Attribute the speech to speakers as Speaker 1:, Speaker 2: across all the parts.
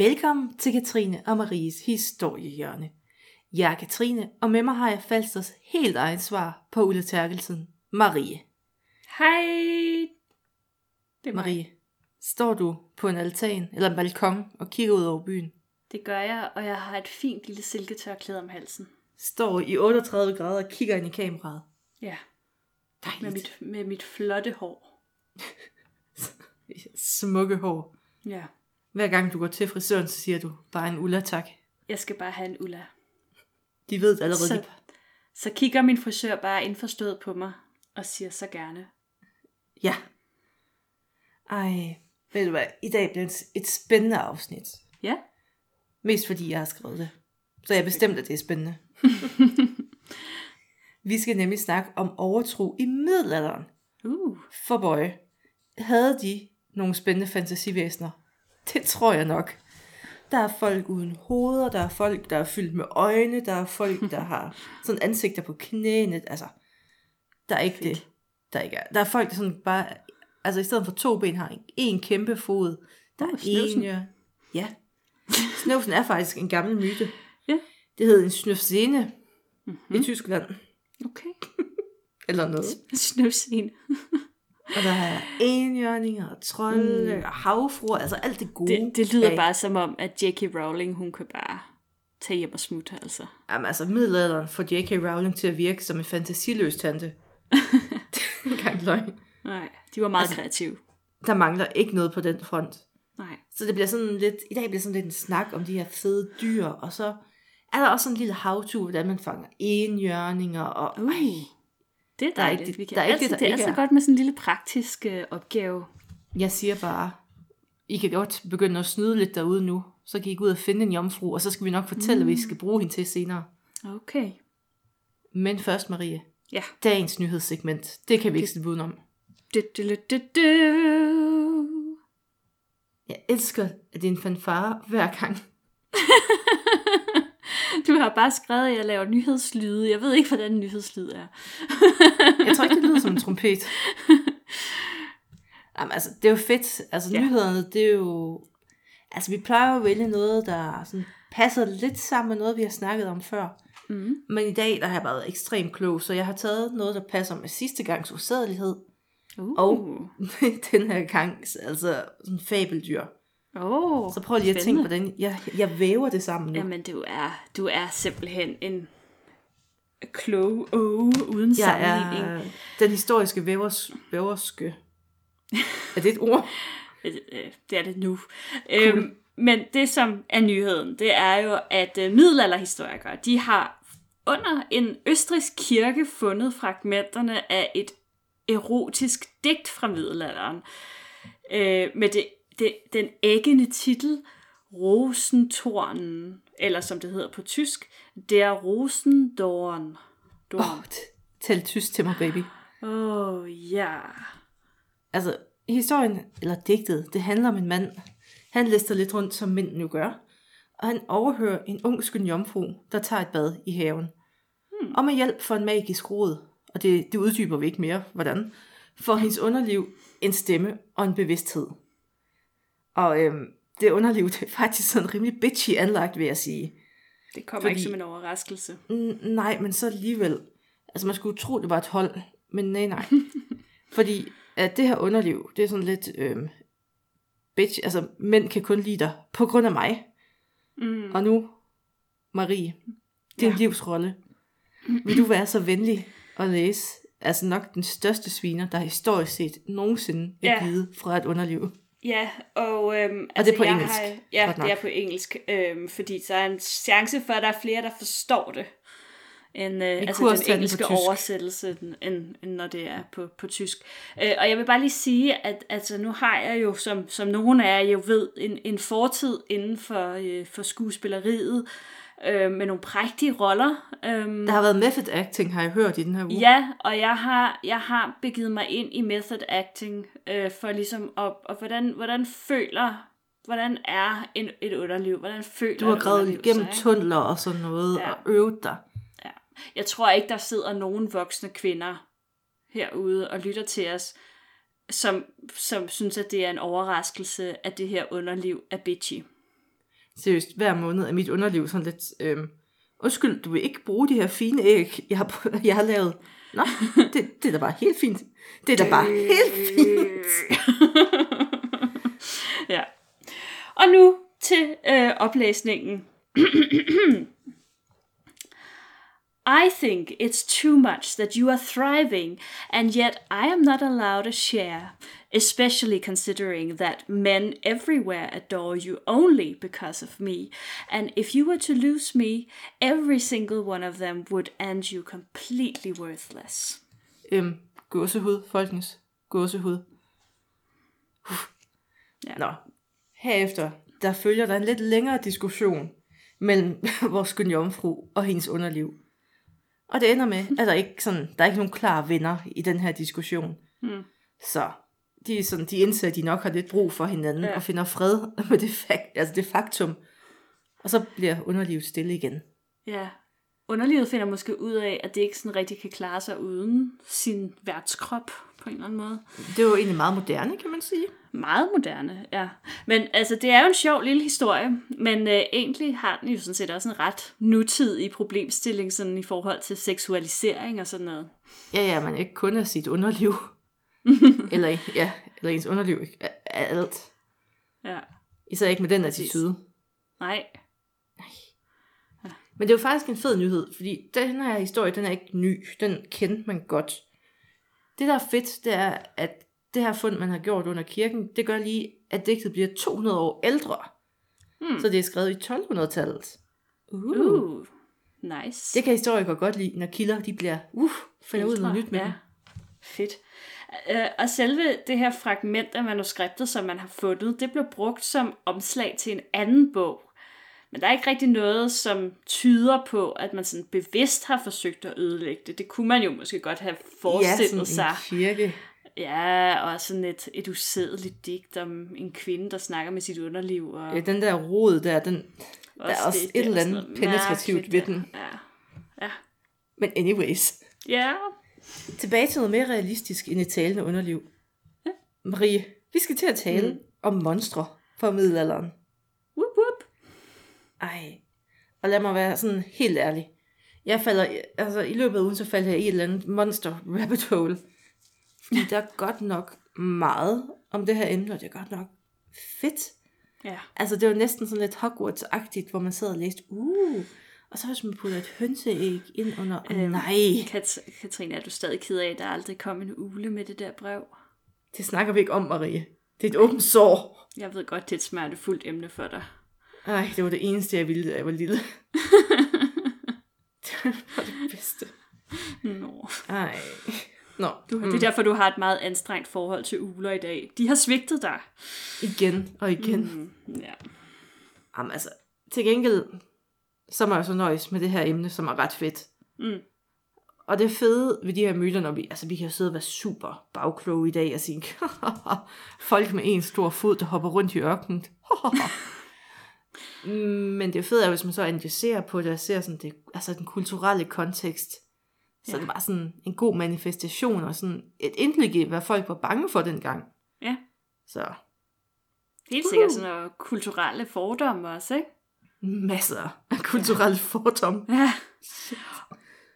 Speaker 1: Velkommen til Katrine og Maries historiehjørne. Jeg er Katrine, og med mig har jeg Falsters helt egen svar på Ulla Terkelsen, Marie.
Speaker 2: Hej! Det er mig.
Speaker 1: Marie, står du på en altan eller en balkon og kigger ud over byen?
Speaker 2: Det gør jeg, og jeg har et fint lille silketørklæde om halsen.
Speaker 1: Står i 38 grader og kigger ind i kameraet.
Speaker 2: Ja,
Speaker 1: Dejligt.
Speaker 2: med mit, med mit flotte hår.
Speaker 1: Smukke hår.
Speaker 2: Ja,
Speaker 1: Hver gang du går til frisøren, så siger du bare en Ulla tak.
Speaker 2: jeg skal bare have en Ulla.
Speaker 1: De ved det allerede.
Speaker 2: Så, så kigger min frisør bare indforstået på mig og siger så gerne.
Speaker 1: Ja. Ej, ved du hvad, i dag bliver det et spændende afsnit.
Speaker 2: Ja,
Speaker 1: Mest fordi jeg har skrevet det. Så jeg bestemt, at det er spændende. Vi skal nemlig snakke om overtro i middelalderen.
Speaker 2: uh,
Speaker 1: For bøje, havde de nogle spændende fantasivæsener? Det tror jeg nok. Der er folk uden hoveder, der er folk, der er fyldt med øjne, der er folk, der har sådan ansigter på knæene. Altså, der er ikke
Speaker 2: Fedt.
Speaker 1: det. Der, ikke er. der er folk, der sådan bare, altså i stedet for to ben, har en, en kæmpe fod. Der er en, ja. ja. Snøvsen er faktisk en gammel myte.
Speaker 2: Ja.
Speaker 1: Det hed en snøfsene
Speaker 2: mm-hmm.
Speaker 1: i Tyskland.
Speaker 2: okay.
Speaker 1: Eller noget.
Speaker 2: Snøvsen.
Speaker 1: Og der er enhjørninger og trolde mm. og havfruer, altså alt det gode.
Speaker 2: Det, det lyder
Speaker 1: af-
Speaker 2: bare som om, at J.K. Rowling, hun kan bare tage hjem og smutte, altså.
Speaker 1: Jamen altså, middelalderen får J.K. Rowling til at virke som en fantasiløs tante. det er ikke engang løgn.
Speaker 2: Nej, de var meget
Speaker 1: Altså-
Speaker 2: kreative.
Speaker 1: Der mangler ikke noget på den front.
Speaker 2: Nej.
Speaker 1: Så det bliver sådan lidt, i dag bliver sådan lidt en snak om de her fede dyr, og så er der også sådan en lille havtur, hvordan man fanger enhjørninger, og
Speaker 2: Uh,
Speaker 1: ej,
Speaker 2: det er
Speaker 1: der er ikke
Speaker 2: Vi kan
Speaker 1: der er ikke
Speaker 2: altid,
Speaker 1: det, der
Speaker 2: det er
Speaker 1: er.
Speaker 2: godt med sådan en lille praktisk øh, opgave.
Speaker 1: jeg siger bare, I kan godt begynde at snyde lidt derude nu, så kan I gå ud og finde en jomfru, og så skal vi nok fortælle, mm. hvad I skal bruge hende til senere.
Speaker 2: Okay.
Speaker 1: Men først, Marie,
Speaker 2: Ja.
Speaker 1: dagens nyhedssegment, det kan vi ikke slippe udenom.
Speaker 2: Du, du, du, du, du.
Speaker 1: Jeg elsker, at det er en fanfare hver gang.
Speaker 2: Du har bare skrevet, at jeg laver nyhedslyde. Jeg ved ikke, hvordan en nyhedslyd er.
Speaker 1: Jeg tror ikke, det lyder som en trompet. Jamen, altså, det er jo fedt. Altså,
Speaker 2: Ja.
Speaker 1: nyhederne, det er jo... Altså, vi plejer jo at vælge noget, der sådan passer lidt sammen med noget, vi har snakket om før.
Speaker 2: Mm.
Speaker 1: Men i dag, der har jeg været ekstremt klog, så jeg har taget noget, der passer med sidste gangs usædelighed.
Speaker 2: Uh.
Speaker 1: Og den her gang, altså sådan fabeldyr.
Speaker 2: Oh,
Speaker 1: Så prøv lige at tænke på den. Jeg, jeg væver det sammen nu.
Speaker 2: Jamen, du er, du er simpelthen en klog oh, uden
Speaker 1: jeg
Speaker 2: sammenligning.
Speaker 1: er den historiske vævers, væverske. Er det et ord?
Speaker 2: Øh, øh, Det er det nu. Cool. Øhm, men det, som er nyheden, det er jo, at øh, middelalderhistorikere, de har under en østrisk kirke fundet fragmenterne af et erotisk digt fra middelalderen. Øh, med det, det, den æggende titel Rosentornen, eller som det hedder på tysk, Der Rosendorn.
Speaker 1: Åh, oh, tal tysk til mig, baby.
Speaker 2: Åh, oh, ja.
Speaker 1: Altså, historien, eller digtet, det handler om en mand. Han lister lidt rundt, som mænd nu gør. Og han overhører en ung skøn jomfru, der tager et bad i haven. Hmm. Og med hjælp for en magisk råd, og det, det uddyber vi ikke mere, hvordan, får hendes underliv en stemme og en bevidsthed. Og øhm, det underliv, det er faktisk sådan rimelig bitchy anlagt, vil jeg sige.
Speaker 2: Det kommer
Speaker 1: Fordi-
Speaker 2: ikke som en overraskelse.
Speaker 1: N- nej, men så alligevel. Altså, man skulle tro, det var et hold, men nej, nej. Fordi at det her underliv, det er sådan lidt, øhm, bitch, altså, mænd kan kun lide dig på grund af mig.
Speaker 2: Mm.
Speaker 1: Og nu, Marie, din ja.
Speaker 2: Ja.
Speaker 1: livsrolle, vil du være så venlig at læse, altså nok den største sviner, der historisk set nogensinde er
Speaker 2: Ja.
Speaker 1: givet fra et underliv.
Speaker 2: Ja, og, øhm,
Speaker 1: Og det er på
Speaker 2: jeg
Speaker 1: engelsk,
Speaker 2: Har, ja, det er på engelsk, øhm, fordi der er en chance for, at der er flere, der forstår det, end øh, altså den
Speaker 1: den
Speaker 2: engelske
Speaker 1: tysk.
Speaker 2: oversættelse, end, end, end når det er på, på tysk. Øh, og jeg vil bare lige sige, at altså, nu har jeg jo, som, som nogen af jer jo ved, en, en fortid inden for, øh, for skuespilleriet, øh, med nogle prægtige roller. Øh,
Speaker 1: Der har været method acting, har jeg hørt i den her uge.
Speaker 2: Ja, og jeg har, jeg har begivet mig ind i method acting, øh, for ligesom at, og hvordan, hvordan føler, hvordan er en, et underliv, hvordan føler
Speaker 1: Du har
Speaker 2: et
Speaker 1: gravet
Speaker 2: underliv
Speaker 1: igennem
Speaker 2: sig,
Speaker 1: tunneler og sådan noget,
Speaker 2: Ja.
Speaker 1: og øvet dig.
Speaker 2: Jeg tror ikke, der sidder nogen voksne kvinder herude og lytter til os, som, som synes, at det er en overraskelse, at det her underliv er bitchy.
Speaker 1: Seriøst, hver måned er mit underliv sådan lidt, øhm, undskyld, du vil ikke bruge de her fine æg, jeg har, jeg har lavet. Nå, det, det er da bare helt fint. Det er da bare helt fint.
Speaker 2: ja. Og nu til øh, oplæsningen. I think it's too much that you are thriving, and yet I am not allowed a share, especially considering that men everywhere adore you only because of me. And if you were to lose me, every single one of them would end you completely worthless.
Speaker 1: Øhm, gåsehud, folkens. Gåsehud.
Speaker 2: Ja.
Speaker 1: Nå, herefter, der følger der en lidt længere diskussion mellem vores jomfru og hendes underliv. Og det ender med, at der ikke sådan, der er ikke nogen klar vinder i den her diskussion.
Speaker 2: Mm.
Speaker 1: Så de, er sådan, de indser, at de nok har lidt brug for hinanden,
Speaker 2: ja.
Speaker 1: og finder fred med det, fakt, altså det faktum. Og så bliver underlivet stille igen.
Speaker 2: Ja. Underlivet finder måske ud af, at det ikke sådan rigtig kan klare sig uden sin værtskrop på en eller anden måde.
Speaker 1: Det er jo egentlig meget moderne, kan man sige.
Speaker 2: Meget moderne, ja. Men altså, det er jo en sjov lille historie, men øh, egentlig har den jo sådan set også en ret nutidig problemstilling sådan i forhold til seksualisering og sådan noget.
Speaker 1: Ja, ja, man ikke kun er sit underliv. eller, ja, eller ens underliv? Er- er alt.
Speaker 2: Ja.
Speaker 1: Især ikke med den attitude.
Speaker 2: Nej.
Speaker 1: Men det er jo faktisk en fed nyhed, fordi den her historie, den er ikke ny. Den kendte man godt. Det, der er fedt, det er, at det her fund, man har gjort under kirken, det gør lige, at digtet bliver 200 år ældre.
Speaker 2: Hmm.
Speaker 1: Så det er skrevet i 1200-tallet. Uh.
Speaker 2: Uh. Nice.
Speaker 1: Det kan historikere godt lide, når kilder de bliver, uh, finder ud af noget nyt med
Speaker 2: ja.
Speaker 1: dem.
Speaker 2: Fedt. Øh, og selve det her fragment af manuskriptet, som man har fundet, det blev brugt som omslag til en anden bog. Men der er ikke rigtig noget, som tyder på, at man sådan bevidst har forsøgt at ødelægge det. Det kunne man jo måske godt have forestillet
Speaker 1: ja,
Speaker 2: sig.
Speaker 1: sådan en kirke.
Speaker 2: Ja, og sådan et, et usædeligt digt om en kvinde, der snakker med sit underliv. Og
Speaker 1: Ja, den der rod der, den, der er også
Speaker 2: det-
Speaker 1: et eller andet penetrativt ved den.
Speaker 2: Ja.
Speaker 1: Men anyways.
Speaker 2: ja,
Speaker 1: Tilbage til noget mere realistisk end et talende underliv. Marie, vi skal til at tale mm. om monstre fra middelalderen. Ej. Og lad mig være sådan helt ærlig. Jeg falder, altså i løbet af ugen, så faldt jeg i et eller andet monster rabbit hole. Fordi der er godt nok meget om det her emne, og det er godt nok fedt.
Speaker 2: Ja.
Speaker 1: Altså det var næsten sådan lidt Hogwarts-agtigt, hvor man sad og læste, uh, og så hvis man putter et hønseæg ind under, øhm,
Speaker 2: Øhm.
Speaker 1: nej,
Speaker 2: Kat- Katrine, er du stadig ked af, at der aldrig kom en ule med det der brev?
Speaker 1: det snakker vi ikke om, Marie. Det er et åbent sår.
Speaker 2: Jeg ved godt, det er et smertefuldt emne for dig.
Speaker 1: Ej, det var det eneste, jeg ville, da jeg var lille. det var det bedste.
Speaker 2: Nå.
Speaker 1: Ej. Nå,
Speaker 2: Du, mm. Det er derfor, du har et meget anstrengt forhold til uler i dag. De har svigtet dig.
Speaker 1: igen og igen. Mm.
Speaker 2: Ja.
Speaker 1: Jamen altså, til gengæld, så må jeg så nøjes med det her emne, som er ret fedt.
Speaker 2: Mm.
Speaker 1: Og det fede ved de her myter, når vi, altså vi kan jo sidde og være super bagkloge i dag og sige, folk med en stor fod, der hopper rundt i ørkenen. Men det fede er, hvis man så analyserer på det og ser sådan det, altså den kulturelle kontekst, så
Speaker 2: Ja.
Speaker 1: ja. det var sådan en god manifestation og sådan et indblik i, hvad folk var bange for dengang.
Speaker 2: Ja.
Speaker 1: Så
Speaker 2: Helt sikkert sådan noget kulturelle fordomme også, ikke?
Speaker 1: masser af kulturelle fordomme.
Speaker 2: Ja.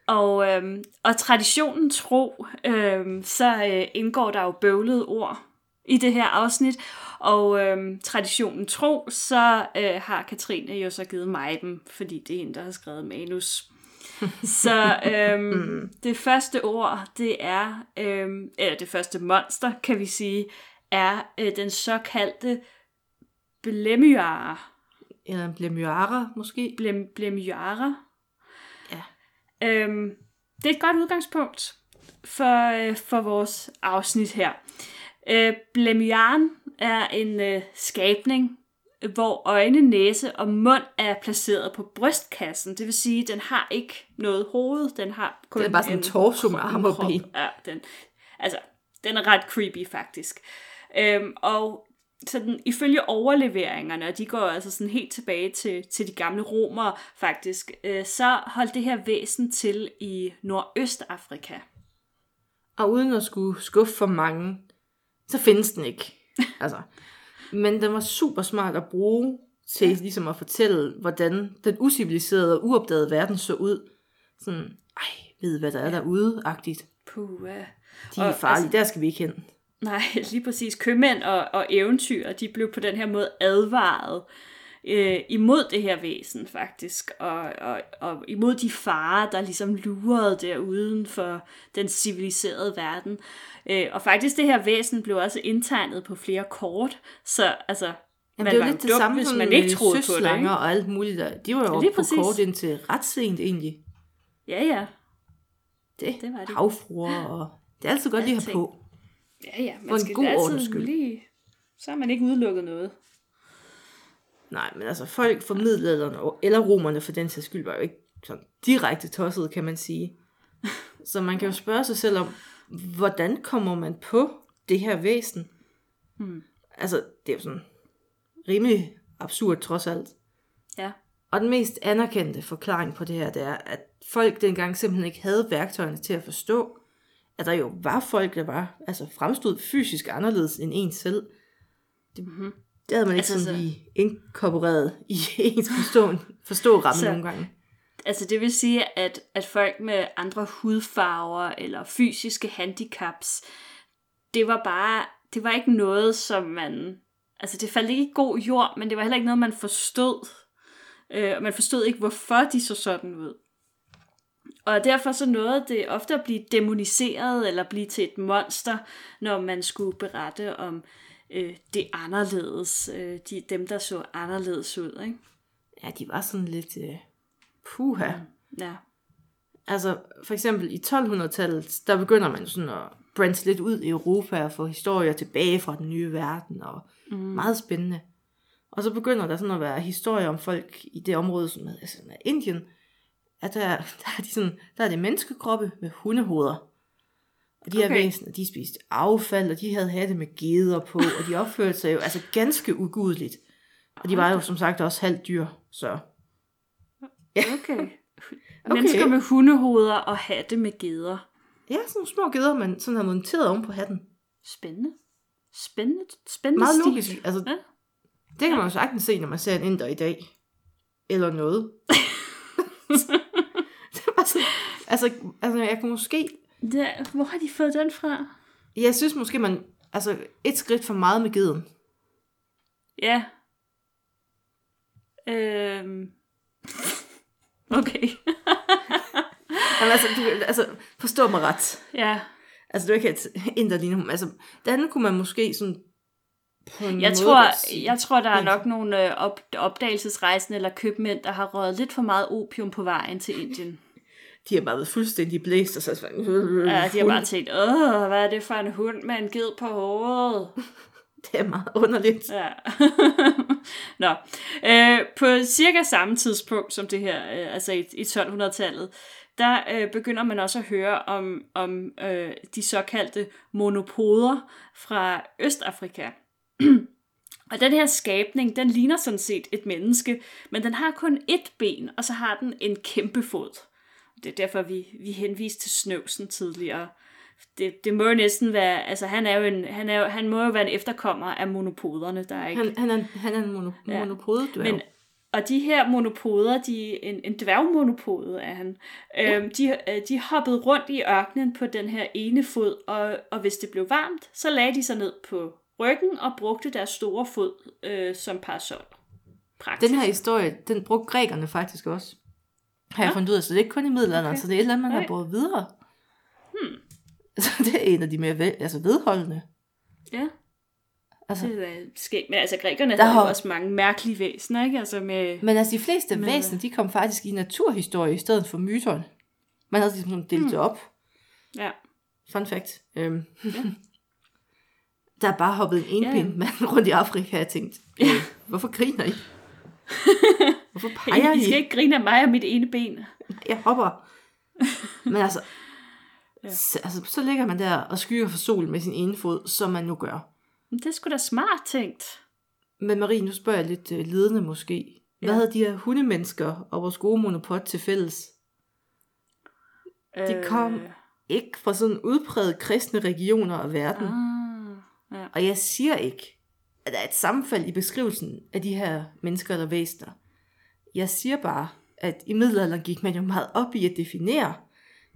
Speaker 2: Og, øhm, og traditionen tro, øhm, så øh, indgår der jo bøvlede ord i det her afsnit. Og øhm, traditionen tro, så øh, har Katrine jo så givet mig dem, fordi det er hende, der har skrevet manus. Så øhm, det første ord, det er, øhm, eller det første monster, kan vi sige, er øh, den såkaldte blemyare.
Speaker 1: Eller en blemyara, måske.
Speaker 2: Blem, blemyare.
Speaker 1: Ja.
Speaker 2: Øhm, det er et godt udgangspunkt for, øh, for vores afsnit her. Øh, Blemyaren er en øh, skabning, hvor øjne, næse og mund er placeret på brystkassen. Det vil sige, at den har ikke noget hoved, den har kun
Speaker 1: Den er bare sådan en torso med arme og ben.
Speaker 2: Ja, den, altså, den er ret creepy faktisk. Øhm, og sådan, ifølge overleveringerne, og de går altså sådan helt tilbage til, til de gamle romere faktisk, øh, så holdt det her væsen til i Nordøstafrika.
Speaker 1: Og uden at skulle skuffe for mange, så findes den ikke. altså. Men den var super smart at bruge til ja. ligesom at fortælle, hvordan den usiviliserede og uopdagede verden så ud. Sådan, ej, ved hvad der er derude-agtigt.
Speaker 2: Puh, ja.
Speaker 1: De er farlige, altså, der skal vi ikke hen.
Speaker 2: Nej, lige præcis. Købmænd og, og eventyr, de blev på den her måde advaret øh, imod det her væsen faktisk, og, og, og imod de farer, der ligesom lurede der uden for den civiliserede verden. Øh, og faktisk det her væsen blev også indtegnet på flere kort, så altså,
Speaker 1: Jamen,
Speaker 2: man
Speaker 1: det
Speaker 2: var
Speaker 1: jo lidt det
Speaker 2: dum,
Speaker 1: samme
Speaker 2: hvis man ikke troede på det. Ikke?
Speaker 1: og alt muligt. Der. De var jo på
Speaker 2: præcis.
Speaker 1: kort indtil ret sent egentlig.
Speaker 2: Ja, ja.
Speaker 1: Det,
Speaker 2: Det var det.
Speaker 1: Havfruer og... Det er altid godt lige at have på.
Speaker 2: Ja, ja. Man
Speaker 1: For en
Speaker 2: skal
Speaker 1: god
Speaker 2: altid
Speaker 1: skyld.
Speaker 2: Lige, så har man ikke udelukket noget.
Speaker 1: Nej, men altså folk fra middelalderen, og- eller romerne for den sags skyld, var jo ikke sådan direkte tossede, kan man sige. Så man kan jo spørge sig selv om, hvordan kommer man på det her væsen?
Speaker 2: Hmm.
Speaker 1: Altså, det er jo sådan rimelig absurd trods alt.
Speaker 2: Ja.
Speaker 1: Og den mest anerkendte forklaring på det her, det er, at folk dengang simpelthen ikke havde værktøjerne til at forstå, at der jo var folk, der var altså fremstod fysisk anderledes end en selv. Det,
Speaker 2: Mhm.
Speaker 1: det havde man ikke
Speaker 2: altså,
Speaker 1: sådan
Speaker 2: så-
Speaker 1: lige inkorporeret i ens forstå, forstå ramme
Speaker 2: Så-
Speaker 1: nogle gange.
Speaker 2: Altså det vil sige, at, at folk med andre hudfarver eller fysiske handicaps, det var bare, det var ikke noget, som man, altså det faldt ikke i god jord, men det var heller ikke noget, man forstod. Øh, og man forstod ikke, hvorfor de så sådan ud. Og derfor så nåede det ofte at blive demoniseret eller blive til et monster, når man skulle berette om øh, det anderledes, øh, de, dem der så anderledes ud, ikke?
Speaker 1: Ja, de var sådan lidt øh, puha.
Speaker 2: Ja.
Speaker 1: Altså, for eksempel i 1200-tallet, der begynder man sådan at branche lidt ud i Europa og få historier tilbage fra den nye verden, og mm. meget spændende. Og så begynder der sådan at være historier om folk i det område, som er, altså, er Indien, at der, der, er de sådan, der er det menneskekroppe med hundehoveder. Og de her
Speaker 2: Okay.
Speaker 1: væsener, de spiste affald, og de havde hatte med geder på, og de opførte sig jo altså ganske ugudeligt. Og de var jo som sagt også halvt dyr, så
Speaker 2: Okay. Mennesker med hundehoveder og hatte med geder.
Speaker 1: ja, sådan nogle små geder, man sådan har monteret oven på hatten.
Speaker 2: Spændende. Spændende, spændende
Speaker 1: Meget
Speaker 2: stil.
Speaker 1: logisk. Altså,
Speaker 2: Ja.
Speaker 1: Det kan man jo sagtens se, når man ser en inder i dag. Eller noget. sådan, altså, altså, jeg kan måske...
Speaker 2: Det, hvor har de fået den fra?
Speaker 1: Jeg synes måske, man... Altså, et skridt for meget med geden.
Speaker 2: Ja. Øhm. Okay.
Speaker 1: Jamen, altså, du, altså, forstå mig ret.
Speaker 2: ja.
Speaker 1: Altså, det er jo ikke et nu. Altså, den kunne man måske sådan... På en
Speaker 2: Jeg
Speaker 1: måde
Speaker 2: tror, jeg tror, der er nok nogle øh, op, opdagelsesrejsende eller købmænd, der har røget lidt for meget opium på vejen til Indien.
Speaker 1: De har bare været fuldstændig blæst, og så.
Speaker 2: Ja, de har bare tænkt, åh, hvad er det for en hund med en ged på hovedet?
Speaker 1: Det er meget underligt.
Speaker 2: Ja. Nå. Øh, på cirka samme tidspunkt som det her, øh, altså i, i 1200-tallet, der øh, begynder man også at høre om, om øh, de såkaldte monopoder fra Østafrika. og den her skabning, den ligner sådan set et menneske, men den har kun ét ben, og så har den en kæmpe fod. Det er derfor, vi, vi henviste til snøvsen tidligere. Det, det må jo næsten være, altså han er jo en, han, er jo, han må jo være en efterkommer af monopoderne, der er ikke...
Speaker 1: Han, han, er, han er en mono,
Speaker 2: Ja.
Speaker 1: ja. monopode, du
Speaker 2: Men, og de her monopoder, de, en, en dværgmonopode er han, øhm, de, øh, de hoppede rundt i ørkenen på den her ene fod, og, og hvis det blev varmt, så lagde de sig ned på ryggen og brugte deres store fod øh, som parasol. Praktisk.
Speaker 1: Den her historie, den brugte grækerne faktisk også. Har jeg fundet ud af, så det er ikke kun i middelalderen,
Speaker 2: Okay.
Speaker 1: så det er et eller andet, man har båret videre. Det er en af de mere ved, altså vedholdende.
Speaker 2: Ja,
Speaker 1: Altså,
Speaker 2: det er skægt. Men altså, grækerne
Speaker 1: Der
Speaker 2: havde jo
Speaker 1: har-
Speaker 2: også mange mærkelige væsener, ikke? Altså med...
Speaker 1: men altså, de fleste
Speaker 2: Men-
Speaker 1: væsener, de kom faktisk i naturhistorie i stedet for myterne. Man havde ligesom delt det op.
Speaker 2: Ja.
Speaker 1: Fun fact. Øhm. der er bare hoppet en
Speaker 2: Ja, ja.
Speaker 1: enpind mand rundt i Afrika, jeg tænkte, øh, hvorfor griner I? Hvorfor peger I?
Speaker 2: I skal ikke grine af mig og mit ene ben.
Speaker 1: Jeg hopper. Men altså,
Speaker 2: Ja.
Speaker 1: så, altså, så ligger man der og skyer for solen med sin ene fod, som man nu gør.
Speaker 2: Men det er sgu da smart tænkt.
Speaker 1: Men Marie, nu spørger jeg lidt øh, ledende måske. Hvad
Speaker 2: Ja.
Speaker 1: havde de her hundemennesker og vores gode monopod til fælles? De kom
Speaker 2: Øh,
Speaker 1: ikke fra sådan udpræget kristne regioner af verden.
Speaker 2: ah, ja.
Speaker 1: Og jeg siger ikke, at der er et sammenfald i beskrivelsen af de her mennesker eller væsener. Jeg siger bare, at i middelalderen gik man jo meget op i at definere,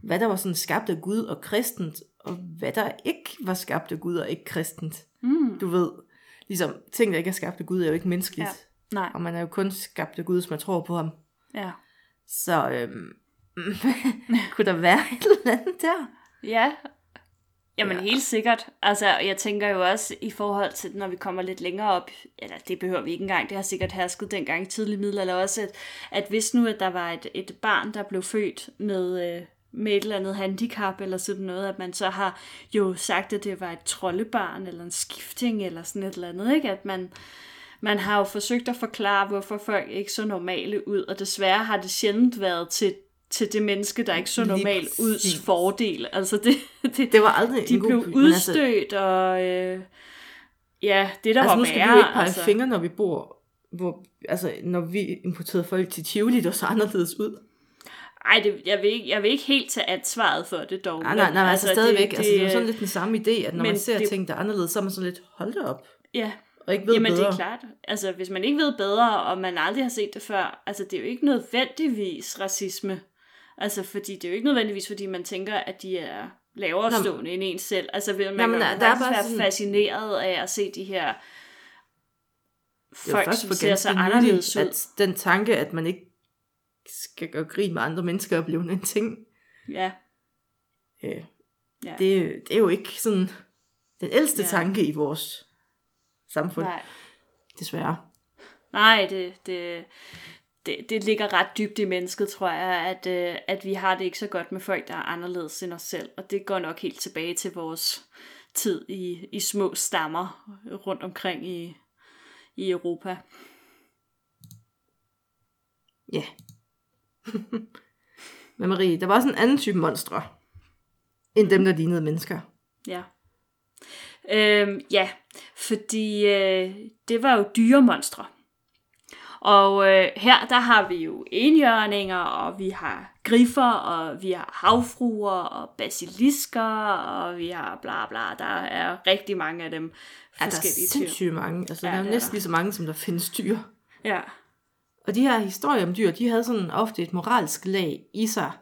Speaker 1: hvad der var sådan skabt af Gud og kristent, og hvad der ikke var skabt af Gud og ikke kristent.
Speaker 2: Mm.
Speaker 1: Du ved, ligesom ting, der ikke er skabt af Gud, er jo ikke menneskeligt.
Speaker 2: Ja. Nej,
Speaker 1: Og man er jo kun skabt af Gud, hvis man tror på ham.
Speaker 2: ja.
Speaker 1: Så øhm, kunne der være et eller andet der?
Speaker 2: Ja, Jamen
Speaker 1: Ja.
Speaker 2: helt sikkert. Altså, jeg tænker jo også i forhold til, når vi kommer lidt længere op, eller det behøver vi ikke engang, det har sikkert hersket dengang i tidlig middelalder også, at, at hvis nu, at der var et, et barn, der blev født med, øh, med et eller andet handicap eller sådan noget, at man så har jo sagt, at det var et troldebarn eller en skifting eller sådan et eller andet, ikke? At man, man har jo forsøgt at forklare, hvorfor folk ikke så normale ud, og desværre har det sjældent været til, til det menneske, der ikke så
Speaker 1: Lige
Speaker 2: normalt ud fordel. Altså det, det,
Speaker 1: Det var aldrig
Speaker 2: de
Speaker 1: en god
Speaker 2: blev
Speaker 1: men altså-
Speaker 2: udstødt, og øh, ja, det der
Speaker 1: Altså,
Speaker 2: var
Speaker 1: nu skal
Speaker 2: værre,
Speaker 1: vi jo ikke pege
Speaker 2: altså.
Speaker 1: fingre, når vi bor, hvor, altså, når vi importerede folk til Tivoli, der så anderledes ud.
Speaker 2: Ej, det, jeg, vil ikke, jeg vil ikke helt tage ansvaret for det dog.
Speaker 1: Nej, nej, nej, men altså, stadigvæk, det, altså, det er jo sådan lidt den samme idé, at når man ser
Speaker 2: det-
Speaker 1: ting, der er anderledes, så er man sådan lidt, hold da op,
Speaker 2: Ja,
Speaker 1: og ikke ved
Speaker 2: jamen
Speaker 1: bedre.
Speaker 2: det er klart. Altså, hvis man ikke ved bedre, og man aldrig har set det før, altså det er jo ikke nødvendigvis racisme. Altså, fordi det er jo ikke nødvendigvis, fordi man tænker, at de er lavere stående end en selv. Altså, vil man
Speaker 1: Nå, men
Speaker 2: kan
Speaker 1: der- er bare
Speaker 2: være
Speaker 1: sådan-
Speaker 2: fascineret af at se de her
Speaker 1: Det er
Speaker 2: folk, som ser så anderledes ud.
Speaker 1: at den tanke, at man ikke skal gøre grin med andre mennesker, er blevet en ting.
Speaker 2: Ja,
Speaker 1: Øh,
Speaker 2: Ja.
Speaker 1: det, det er jo ikke sådan den ældste
Speaker 2: Ja.
Speaker 1: tanke i vores samfund,
Speaker 2: nej.
Speaker 1: desværre.
Speaker 2: Nej, det, det, det, det ligger ret dybt i mennesket, tror jeg, at, øh, at vi har det ikke så godt med folk, der er anderledes end os selv. Og det går nok helt tilbage til vores tid i, i små stammer rundt omkring i, i Europa.
Speaker 1: Ja. Men Marie, der var også en anden type monstre, end dem, der lignede mennesker.
Speaker 2: Ja. Øhm, ja, fordi øh, det var jo dyremonstre. Og øh, her, der har vi jo enhjørninger, og vi har griffer, og vi har havfruer, og basilisker, og vi har bla bla. Der er rigtig mange af dem
Speaker 1: Ja, der er
Speaker 2: forskellige
Speaker 1: sindssygt mange. Altså,
Speaker 2: Ja,
Speaker 1: der er jo næsten lige så mange, som der findes dyr.
Speaker 2: Ja,
Speaker 1: Og de her historier om dyr, de havde sådan ofte et moralsk lag i sig.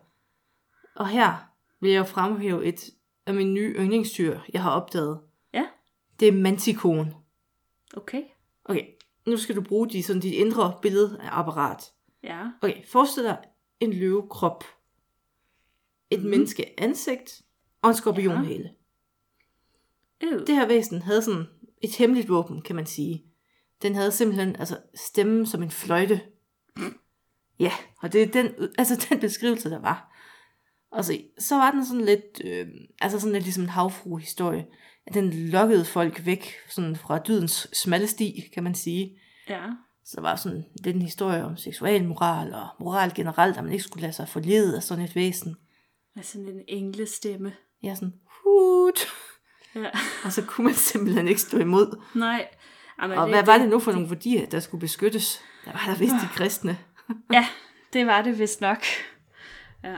Speaker 1: Og her vil jeg fremhæve et af mine nye yndlingsdyr, jeg har opdaget.
Speaker 2: ja,
Speaker 1: Det er mantikon.
Speaker 2: okay.
Speaker 1: Okay, nu skal du bruge de, sådan dit indre billedeapparat.
Speaker 2: Ja,
Speaker 1: Okay, forestil dig en løvekrop. Et mm. menneske ansigt og en skorpionhale.
Speaker 2: øh.
Speaker 1: Det her væsen havde sådan et hemmeligt våben, kan man sige. Den havde simpelthen altså stemmen som en fløjte. Ja, og det er den, altså den beskrivelse, der var. Og så, så var den sådan lidt, øh, altså sådan lidt ligesom en havfru-historie. At den lokkede folk væk sådan fra dydens smalle sti, kan man sige.
Speaker 2: ja,
Speaker 1: Så der var sådan lidt en historie om seksualmoral og moral generelt, at man ikke skulle lade sig forlede af sådan et væsen.
Speaker 2: med sådan en englestemme.
Speaker 1: Er sådan, hut.
Speaker 2: Ja,
Speaker 1: Og så kunne man simpelthen ikke stå imod.
Speaker 2: nej. Jamen,
Speaker 1: Og hvad var det nu for nogle værdier, der skulle beskyttes? Der var der vist de kristne.
Speaker 2: Ja, det var det vist nok. Ja.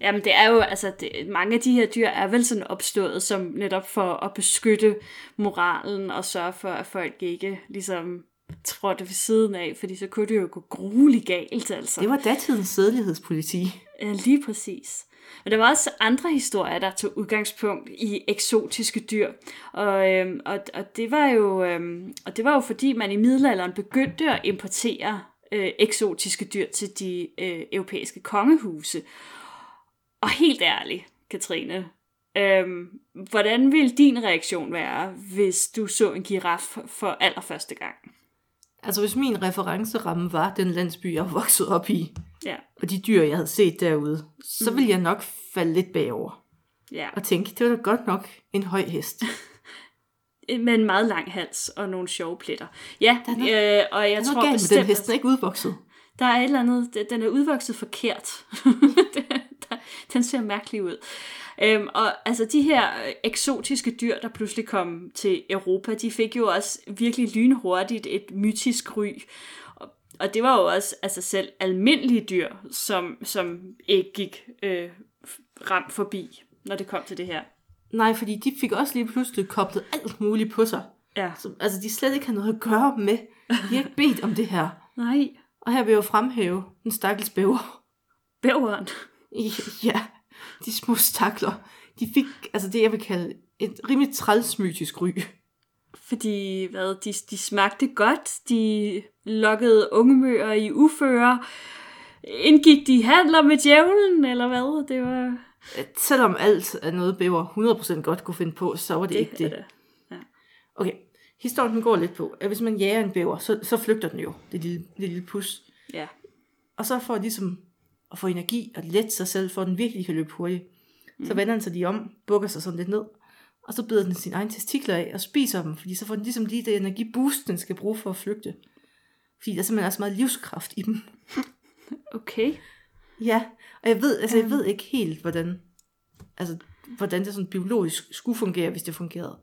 Speaker 2: Jamen det er jo, altså det, mange af de her dyr er vel sådan opstået som netop for at beskytte moralen og sørge for, at folk ikke ligesom trådte ved siden af, fordi så kunne det jo gå grueligt galt, altså.
Speaker 1: Det var datidens sædelighedspoliti.
Speaker 2: Ja, lige præcis. Men der var også andre historier, der tog udgangspunkt i eksotiske dyr. Og, øhm, og, og, det var jo, øhm, og det var jo fordi, man i middelalderen begyndte at importere øh, eksotiske dyr til de øh, europæiske kongehuse. Og helt ærligt, Katrine, øhm, hvordan ville din reaktion være, hvis du så en giraf for allerførste gang?
Speaker 1: Altså hvis min referenceramme var den landsby, jeg vokset op i,
Speaker 2: Ja,
Speaker 1: og de dyr, jeg havde set derude, så ville jeg nok falde lidt bagover.
Speaker 2: ja.
Speaker 1: Og tænke, det var da godt nok en høj hest.
Speaker 2: med en meget lang hals og nogle sjove pletter. Ja,
Speaker 1: Der er
Speaker 2: øh, og jeg
Speaker 1: Jeg
Speaker 2: tror
Speaker 1: tror med
Speaker 2: bestemt,
Speaker 1: den hest, den er ikke udvokset.
Speaker 2: der er et eller andet, den er udvokset forkert. den ser mærkelig ud. Øhm, og altså de her øh, eksotiske dyr, der pludselig kom til Europa, de fik jo også virkelig lynhurtigt et mytisk ry. Og, og det var jo også altså selv almindelige dyr, som, som ikke gik øh, ramt forbi, når det kom til det her.
Speaker 1: Nej, fordi de fik også lige pludselig koblet alt muligt på sig.
Speaker 2: Ja.
Speaker 1: Som, altså, de slet ikke har noget at gøre med. De har ikke bedt om det her.
Speaker 2: Nej.
Speaker 1: Og her vil jeg jo fremhæve den stakkels bæver.
Speaker 2: Bæveren.
Speaker 1: Ja, de små stakler. De fik, altså det jeg vil kalde et rimelig trælsmytisk ry.
Speaker 2: Fordi hvad, de, de smagte godt, de lokkede ungemøer i uføre, indgik de handler med djævlen, eller hvad? Det var...
Speaker 1: Selvom alt er noget bæver 100% godt kunne finde på, så var det, det ikke det.
Speaker 2: det.
Speaker 1: Okay, historien den går lidt på, at hvis man jager en bæver, så, så flygter den jo, det lille, det lille pus.
Speaker 2: Ja.
Speaker 1: Og så for ligesom at få energi og lette sig selv, for at den virkelig kan løbe hurtigt, mm. så vender den sig lige om, bukker sig sådan lidt ned, og så bider den sine egne testikler af og spiser dem, fordi så får den ligesom lige det energiboost, den skal bruge for at flygte. Fordi der er simpelthen også meget livskraft i dem.
Speaker 2: Okay.
Speaker 1: Ja, og jeg ved, altså jeg ved ikke helt, hvordan, altså, hvordan det sådan biologisk skulle fungere, hvis det fungerede.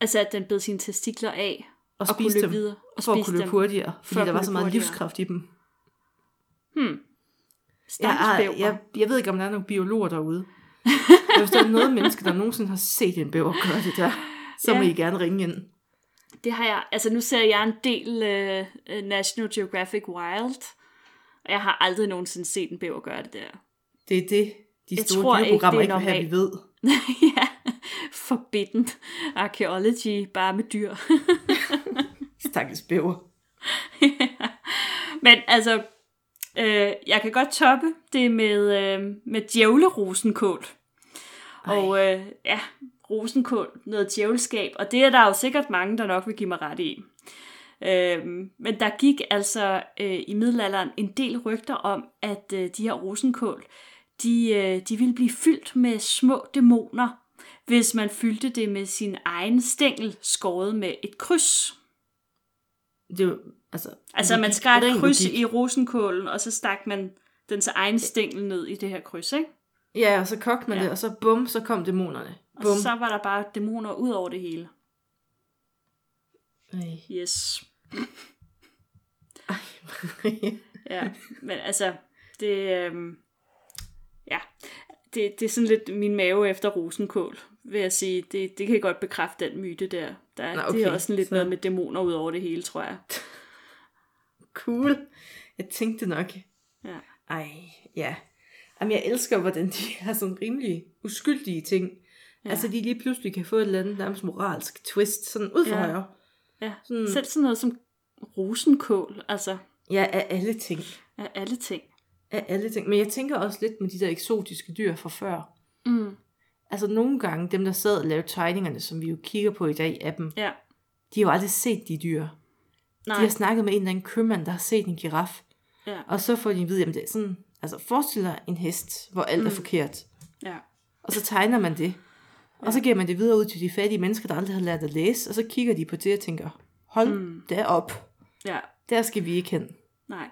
Speaker 2: Altså, at den bed sine testikler af
Speaker 1: Og
Speaker 2: og kunne
Speaker 1: spise
Speaker 2: løbe
Speaker 1: dem,
Speaker 2: videre. Og
Speaker 1: for at kunne løbe hurtigere, fordi
Speaker 2: For
Speaker 1: der
Speaker 2: kunne
Speaker 1: var så meget
Speaker 2: hurtigere.
Speaker 1: livskraft i dem.
Speaker 2: Stakkels
Speaker 1: Jeg, er, jeg, jeg ved ikke, om der er nogle biologer derude. Hvis der er noget menneske, der nogensinde har set en bæver gøre det der, så må
Speaker 2: Ja.
Speaker 1: I gerne ringe ind.
Speaker 2: Det har jeg, altså nu ser jeg en del uh, National Geographic Wild, og jeg har aldrig nogensinde set en bæver gøre det der.
Speaker 1: Det er det, de
Speaker 2: Jeg
Speaker 1: store
Speaker 2: tror ikke,
Speaker 1: dyreprogrammer
Speaker 2: det er
Speaker 1: ikke vil have, vi ved.
Speaker 2: ja, forbidden archaeology, bare med dyr.
Speaker 1: Stakkels bæver.
Speaker 2: Men altså, øh, jeg kan godt toppe det med, øh, med djævlerosenkål. Og øh, ja, rosenkål, noget djævelskab, og det er der jo sikkert mange, der nok vil give mig ret i. Øh, men der gik altså øh, i middelalderen en del rygter om, at øh, de her rosenkål, de, øh, de ville blive fyldt med små dæmoner, hvis man fyldte det med sin egen stængel skåret med et kryds.
Speaker 1: Det altså,
Speaker 2: Altså, man skar et kryds
Speaker 1: logik.
Speaker 2: i rosenkålen, og så stak man dens egen stængel ned i det her kryds, ikke?
Speaker 1: Ja, og så kogte man
Speaker 2: Ja.
Speaker 1: det, og så bum, så kom dæmonerne.
Speaker 2: Og
Speaker 1: Bum.
Speaker 2: så var der bare dæmoner ud over det hele.
Speaker 1: Ej.
Speaker 2: Yes. Ja, men altså, det, øhm, ja, det, det er sådan lidt min mave efter rosenkål, vil jeg sige. Det, det kan godt bekræfte den myte der. der
Speaker 1: Nå,
Speaker 2: Det
Speaker 1: okay,
Speaker 2: er også sådan lidt
Speaker 1: så-
Speaker 2: noget med dæmoner ud over det hele, tror jeg.
Speaker 1: cool. Jeg tænkte nok.
Speaker 2: Ja.
Speaker 1: Ej, ja. Jamen, jeg elsker, hvordan de har sådan rimelig uskyldige ting. Ja. Altså, de lige pludselig kan få et eller andet nærmest moralsk twist, sådan ud for
Speaker 2: Ja.
Speaker 1: ja. højre.
Speaker 2: Ja,
Speaker 1: Sådan-
Speaker 2: selv sådan noget som rosenkål, altså
Speaker 1: Ja, af alle ting.
Speaker 2: af alle ting.
Speaker 1: Af alle ting. Men jeg tænker også lidt med de der eksotiske dyr fra før.
Speaker 2: Mm.
Speaker 1: Altså, nogle gange, dem der sad og lavede tegningerne, som vi jo kigger på i dag af dem,
Speaker 2: Ja,
Speaker 1: de har jo aldrig set de dyr.
Speaker 2: Nej,
Speaker 1: De har snakket med en eller anden købmand, der har set en giraf.
Speaker 2: ja,
Speaker 1: Og så får de at vide, at det er sådan, altså forestil dig en hest, hvor alt mm. er forkert.
Speaker 2: ja.
Speaker 1: Og så tegner man det. Og så giver man det videre ud til de fattige mennesker, der aldrig har lært at læse. Og så kigger de på det og tænker, hold mm. derop.
Speaker 2: Ja,
Speaker 1: Der skal vi ikke hen.
Speaker 2: nej.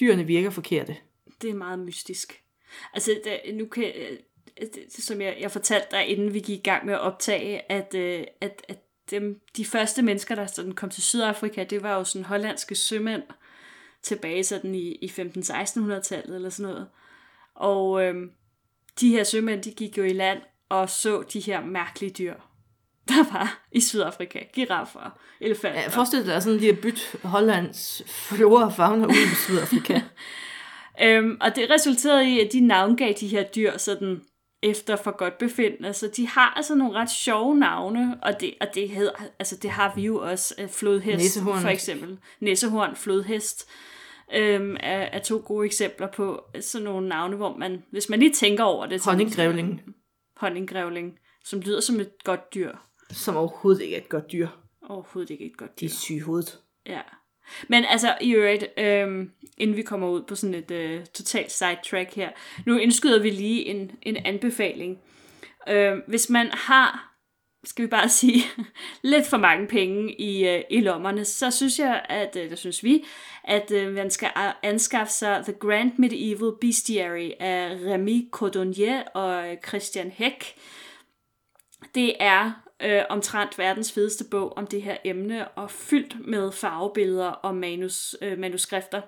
Speaker 1: Dyrene virker forkerte.
Speaker 2: det er meget mystisk. Altså, det, nu kan øh, det, som jeg, jeg fortalte dig, inden vi gik i gang med at optage, at, øh, at, at dem, de første mennesker, der sådan kom til Sydafrika, det var jo sådan hollandske sømænd tilbage sådan i, i 15-1600-tallet eller sådan noget. Og øh, de her sømænd, de gik jo i land og så de her mærkelige dyr, der var i Sydafrika. Giraffer, elefanter.
Speaker 1: Ja, forestil dig sådan lige at bytte Hollands flora og fauna ud i Sydafrika.
Speaker 2: Øhm, og det resulterede i, at de navngav de her dyr sådan efter for godt befindende. Så de har altså nogle ret sjove navne, og det, og det, hedder, altså det har vi jo også. øh, Flodhest
Speaker 1: Næsehorn.
Speaker 2: for eksempel. Næsehorn, flodhest øhm, er, er to gode eksempler på sådan nogle navne, hvor man, hvis man lige tænker over det.
Speaker 1: Honninggrævling,
Speaker 2: Honninggrævling, som lyder som et godt dyr.
Speaker 1: som overhovedet ikke er et godt dyr.
Speaker 2: Overhovedet ikke et godt
Speaker 1: De
Speaker 2: dyr.
Speaker 1: er syge i hovedet.
Speaker 2: Ja. Men altså, i øvrigt, øhm, inden vi kommer ud på sådan et øh, totalt sidetrack her, nu indskyder vi lige en, en anbefaling. Øhm, hvis man har, skal vi bare sige, lidt for mange penge i, øh, i lommerne, så synes jeg, at, øh, det synes vi, at øh, man skal anskaffe sig The Grand Medieval Bestiary af Remy Cordonnier og Christian Heck. Det er øh, omtrent verdens fedeste bog om det her emne, og fyldt med farvebilleder og manus, øh, manuskrifter.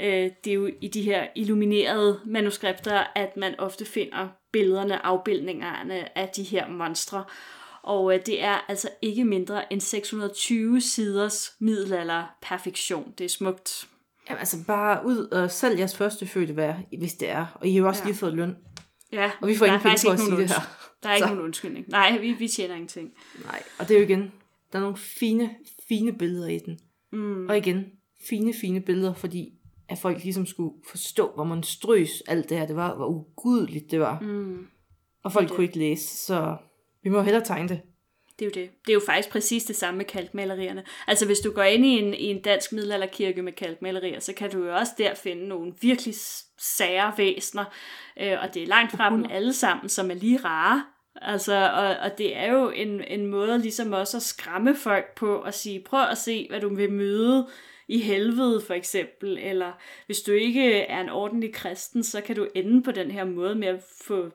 Speaker 2: Øh, det er jo i de her illuminerede manuskripter, at man ofte finder billederne, afbildningerne af de her monstre. Og øh, det er altså ikke mindre end 620 siders middelalder perfektion. Det er smukt.
Speaker 1: Jamen, altså bare ud og selv jeres første fødte vær, hvis det er. Og I har jo også
Speaker 2: Ja.
Speaker 1: lige fået løn.
Speaker 2: Ja,
Speaker 1: Og vi får ingen penge for at sige det her.
Speaker 2: Der er ikke
Speaker 1: Så.
Speaker 2: nogen undskyldning. Nej, vi, vi tjener ingenting.
Speaker 1: Nej, og det er jo igen, der er nogle fine, fine billeder i den.
Speaker 2: Mm.
Speaker 1: Og igen, fine, fine billeder, fordi at folk ligesom skulle forstå, hvor monstrøs alt det her det var, hvor ugudeligt det var.
Speaker 2: Mm.
Speaker 1: Og folk
Speaker 2: Det.
Speaker 1: kunne ikke læse, så vi må hellere tegne det.
Speaker 2: Det er jo det. Det er jo faktisk præcis det samme med kalkmalerierne. Altså hvis du går ind i en, i en dansk middelalderkirke med kalkmalerier, så kan du jo også der finde nogle virkelig sære væsner, øh, og det er langt fra dem alle sammen, som er lige rare. Altså, og, og det er jo en, en måde ligesom også at skræmme folk på og sige, prøv at se, hvad du vil møde i helvede for eksempel, eller hvis du ikke er en ordentlig kristen, så kan du ende på den her måde med at få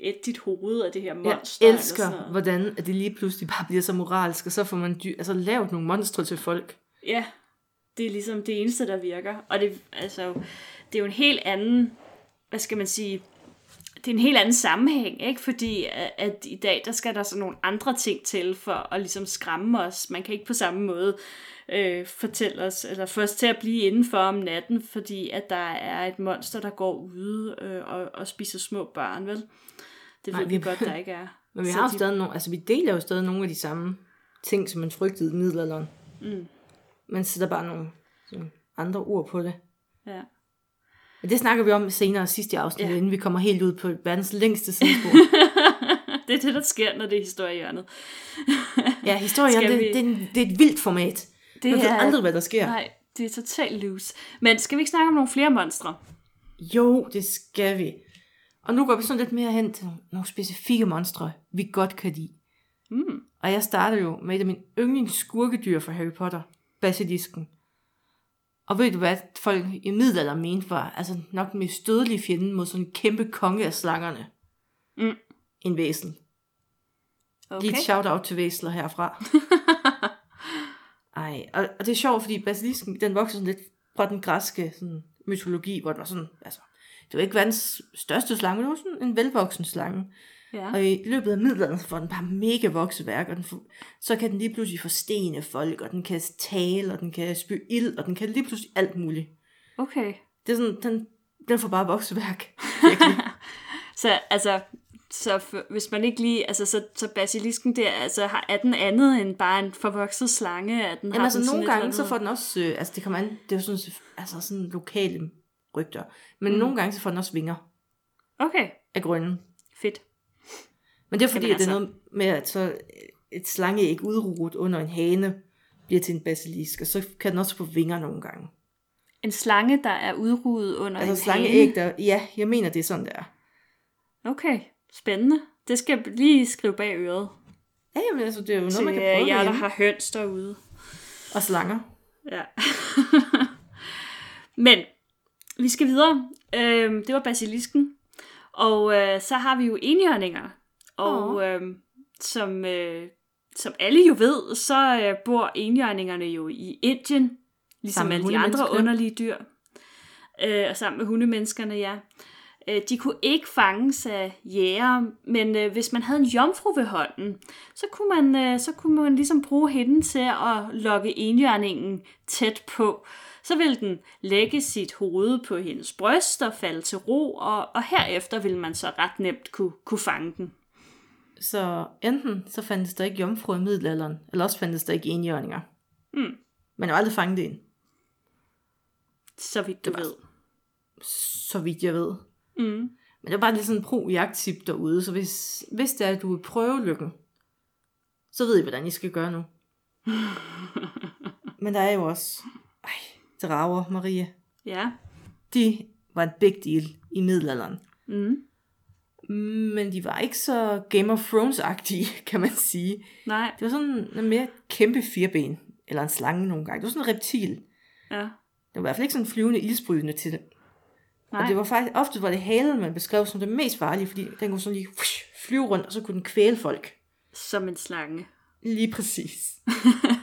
Speaker 2: et dit hoved af det her monster.
Speaker 1: Jeg
Speaker 2: eller sådan
Speaker 1: elsker, hvordan at det lige pludselig bare bliver så moralsk, og så får man dy- altså, lavet nogle monstre til folk.
Speaker 2: Ja, det er ligesom det eneste, der virker. Og det, altså, det er jo en helt anden, hvad skal man sige, det er en helt anden sammenhæng, ikke? Fordi at, at i dag, der skal der så nogle andre ting til for at ligesom skræmme os. Man kan ikke på samme måde øh, fortælle os, eller få os til at blive indenfor om natten, fordi at der er et monster, der går ude øh, og, og spiser små børn, vel? Det
Speaker 1: Nej,
Speaker 2: ved vi
Speaker 1: vi-
Speaker 2: godt, der ikke er.
Speaker 1: Men vi
Speaker 2: Så
Speaker 1: har jo
Speaker 2: de-
Speaker 1: stadig nogle, altså vi deler jo stadig nogle af de samme ting, som man frygtede i middelalderen.
Speaker 2: Mm.
Speaker 1: Man sætter bare nogle sådan, andre ord på det.
Speaker 2: Ja.
Speaker 1: Men det snakker vi om senere sidst i afsnit,
Speaker 2: Ja.
Speaker 1: inden vi kommer helt ud på verdens længste sidespor.
Speaker 2: det er det, der sker, når det er historiehjørnet.
Speaker 1: ja, det,
Speaker 2: vi-
Speaker 1: det, en, det er et vildt format.
Speaker 2: Det
Speaker 1: Man ved
Speaker 2: er-
Speaker 1: aldrig, hvad der sker.
Speaker 2: Nej, det er totalt loose. Men skal vi ikke snakke om nogle flere monstre?
Speaker 1: Jo, det skal vi. Og nu går vi sådan lidt mere hen til nogle- specifikke monstre, vi godt kan lide.
Speaker 2: Mm.
Speaker 1: Og jeg starter jo med et af mine yndlings skurkedyr fra Harry Potter, basilisken. Og ved du hvad folk i middelalderen mente var altså nok den mest dødelige fjende mod sådan en kæmpe konge af slangerne?
Speaker 2: Mm.
Speaker 1: En væsel. Okay. Lige et shout-out til væsler herfra. Ej, og, og det er sjovt, fordi basilisken, den vokser sådan lidt fra den græske sådan, mytologi, hvor den var sådan, altså, det var ikke verdens største slange, men det var sådan en velvoksen slange.
Speaker 2: Ja.
Speaker 1: Og i løbet af middelalderen får den bare mega vokseværk, og den får, så kan den lige pludselig forstene folk, og den kan tale, og den kan spy ild, og den kan lige pludselig alt muligt.
Speaker 2: Okay.
Speaker 1: Det er sådan, den, den får bare vokseværk.
Speaker 2: Så altså, så for, hvis man ikke lige, altså så, så basilisken der, altså har, er den andet end bare en forvokset slange? Er den,
Speaker 1: Jamen altså,
Speaker 2: den
Speaker 1: nogle gange, så får den også, øh, altså det kommer an, det er jo sådan, altså sådan lokale rygter, men mm. nogle gange, så får den også vinger
Speaker 2: Okay,
Speaker 1: af grunden.
Speaker 2: fedt.
Speaker 1: Men det er fordi,
Speaker 2: Jamen
Speaker 1: at det er
Speaker 2: altså-
Speaker 1: noget med, at så et slangeæg udruget under en hane bliver til en basilisk, og så kan den også få vinger nogle gange.
Speaker 2: En slange, der er udrudet under
Speaker 1: Altså
Speaker 2: en
Speaker 1: slangeæg,
Speaker 2: hane.
Speaker 1: der, ja, jeg mener, det er sådan, der.
Speaker 2: Okay, spændende. Det skal jeg lige skrive bag øret.
Speaker 1: Ja, jamen, altså, det er jo noget,
Speaker 2: Til
Speaker 1: man kan
Speaker 2: øh,
Speaker 1: prøve
Speaker 2: jer, der har høns derude.
Speaker 1: Og slanger.
Speaker 2: Ja. Men vi skal videre. Øhm, det var basilisken. Og øh, så har vi jo enhjørninger. Og
Speaker 1: Åh.
Speaker 2: øh, som, øh, som alle jo ved, så øh, bor enhjørningerne jo i Indien. Ligesom
Speaker 1: Sammen
Speaker 2: alle de andre underlige dyr. Øh, og sammen med hundemenneskerne, ja. Øh, De kunne ikke fanges af jæger, men øh, hvis man havde en jomfru ved hånden, så kunne man, øh, så kunne man ligesom bruge hende til at lokke enhjørningen tæt på. Så ville den lægge sit hoved på hendes bryst og falde til ro, og, og herefter ville man så ret nemt kunne, kunne fange den.
Speaker 1: Så enten så fandtes der ikke jomfru i middelalderen, eller også fandtes der ikke enhjørninger.
Speaker 2: Mm.
Speaker 1: Man har aldrig fanget en,
Speaker 2: Så vidt du ved.
Speaker 1: så vidt jeg ved.
Speaker 2: Mm.
Speaker 1: Men det er bare lidt sådan en pro-jagttip derude, så hvis, hvis det er, at du vil prøve lykken, så ved I, hvordan I skal gøre nu. Men der er jo også, ej, drager, Marie.
Speaker 2: Ja.
Speaker 1: De var en big deal i middelalderen.
Speaker 2: Mm.
Speaker 1: Men de var ikke så Game of Thrones-agtige, kan man sige.
Speaker 2: Nej.
Speaker 1: Det var sådan en mere kæmpe firben, eller en slange nogle gange. Det var sådan en reptil.
Speaker 2: Ja.
Speaker 1: Det var i hvert fald ikke sådan flyvende, ildsprydende til.
Speaker 2: Nej.
Speaker 1: Og det var faktisk, ofte var det halen, man beskrev som det mest farlige, fordi den kunne sådan lige flyve rundt, og så kunne den kvæle folk.
Speaker 2: Som en slange.
Speaker 1: Lige præcis.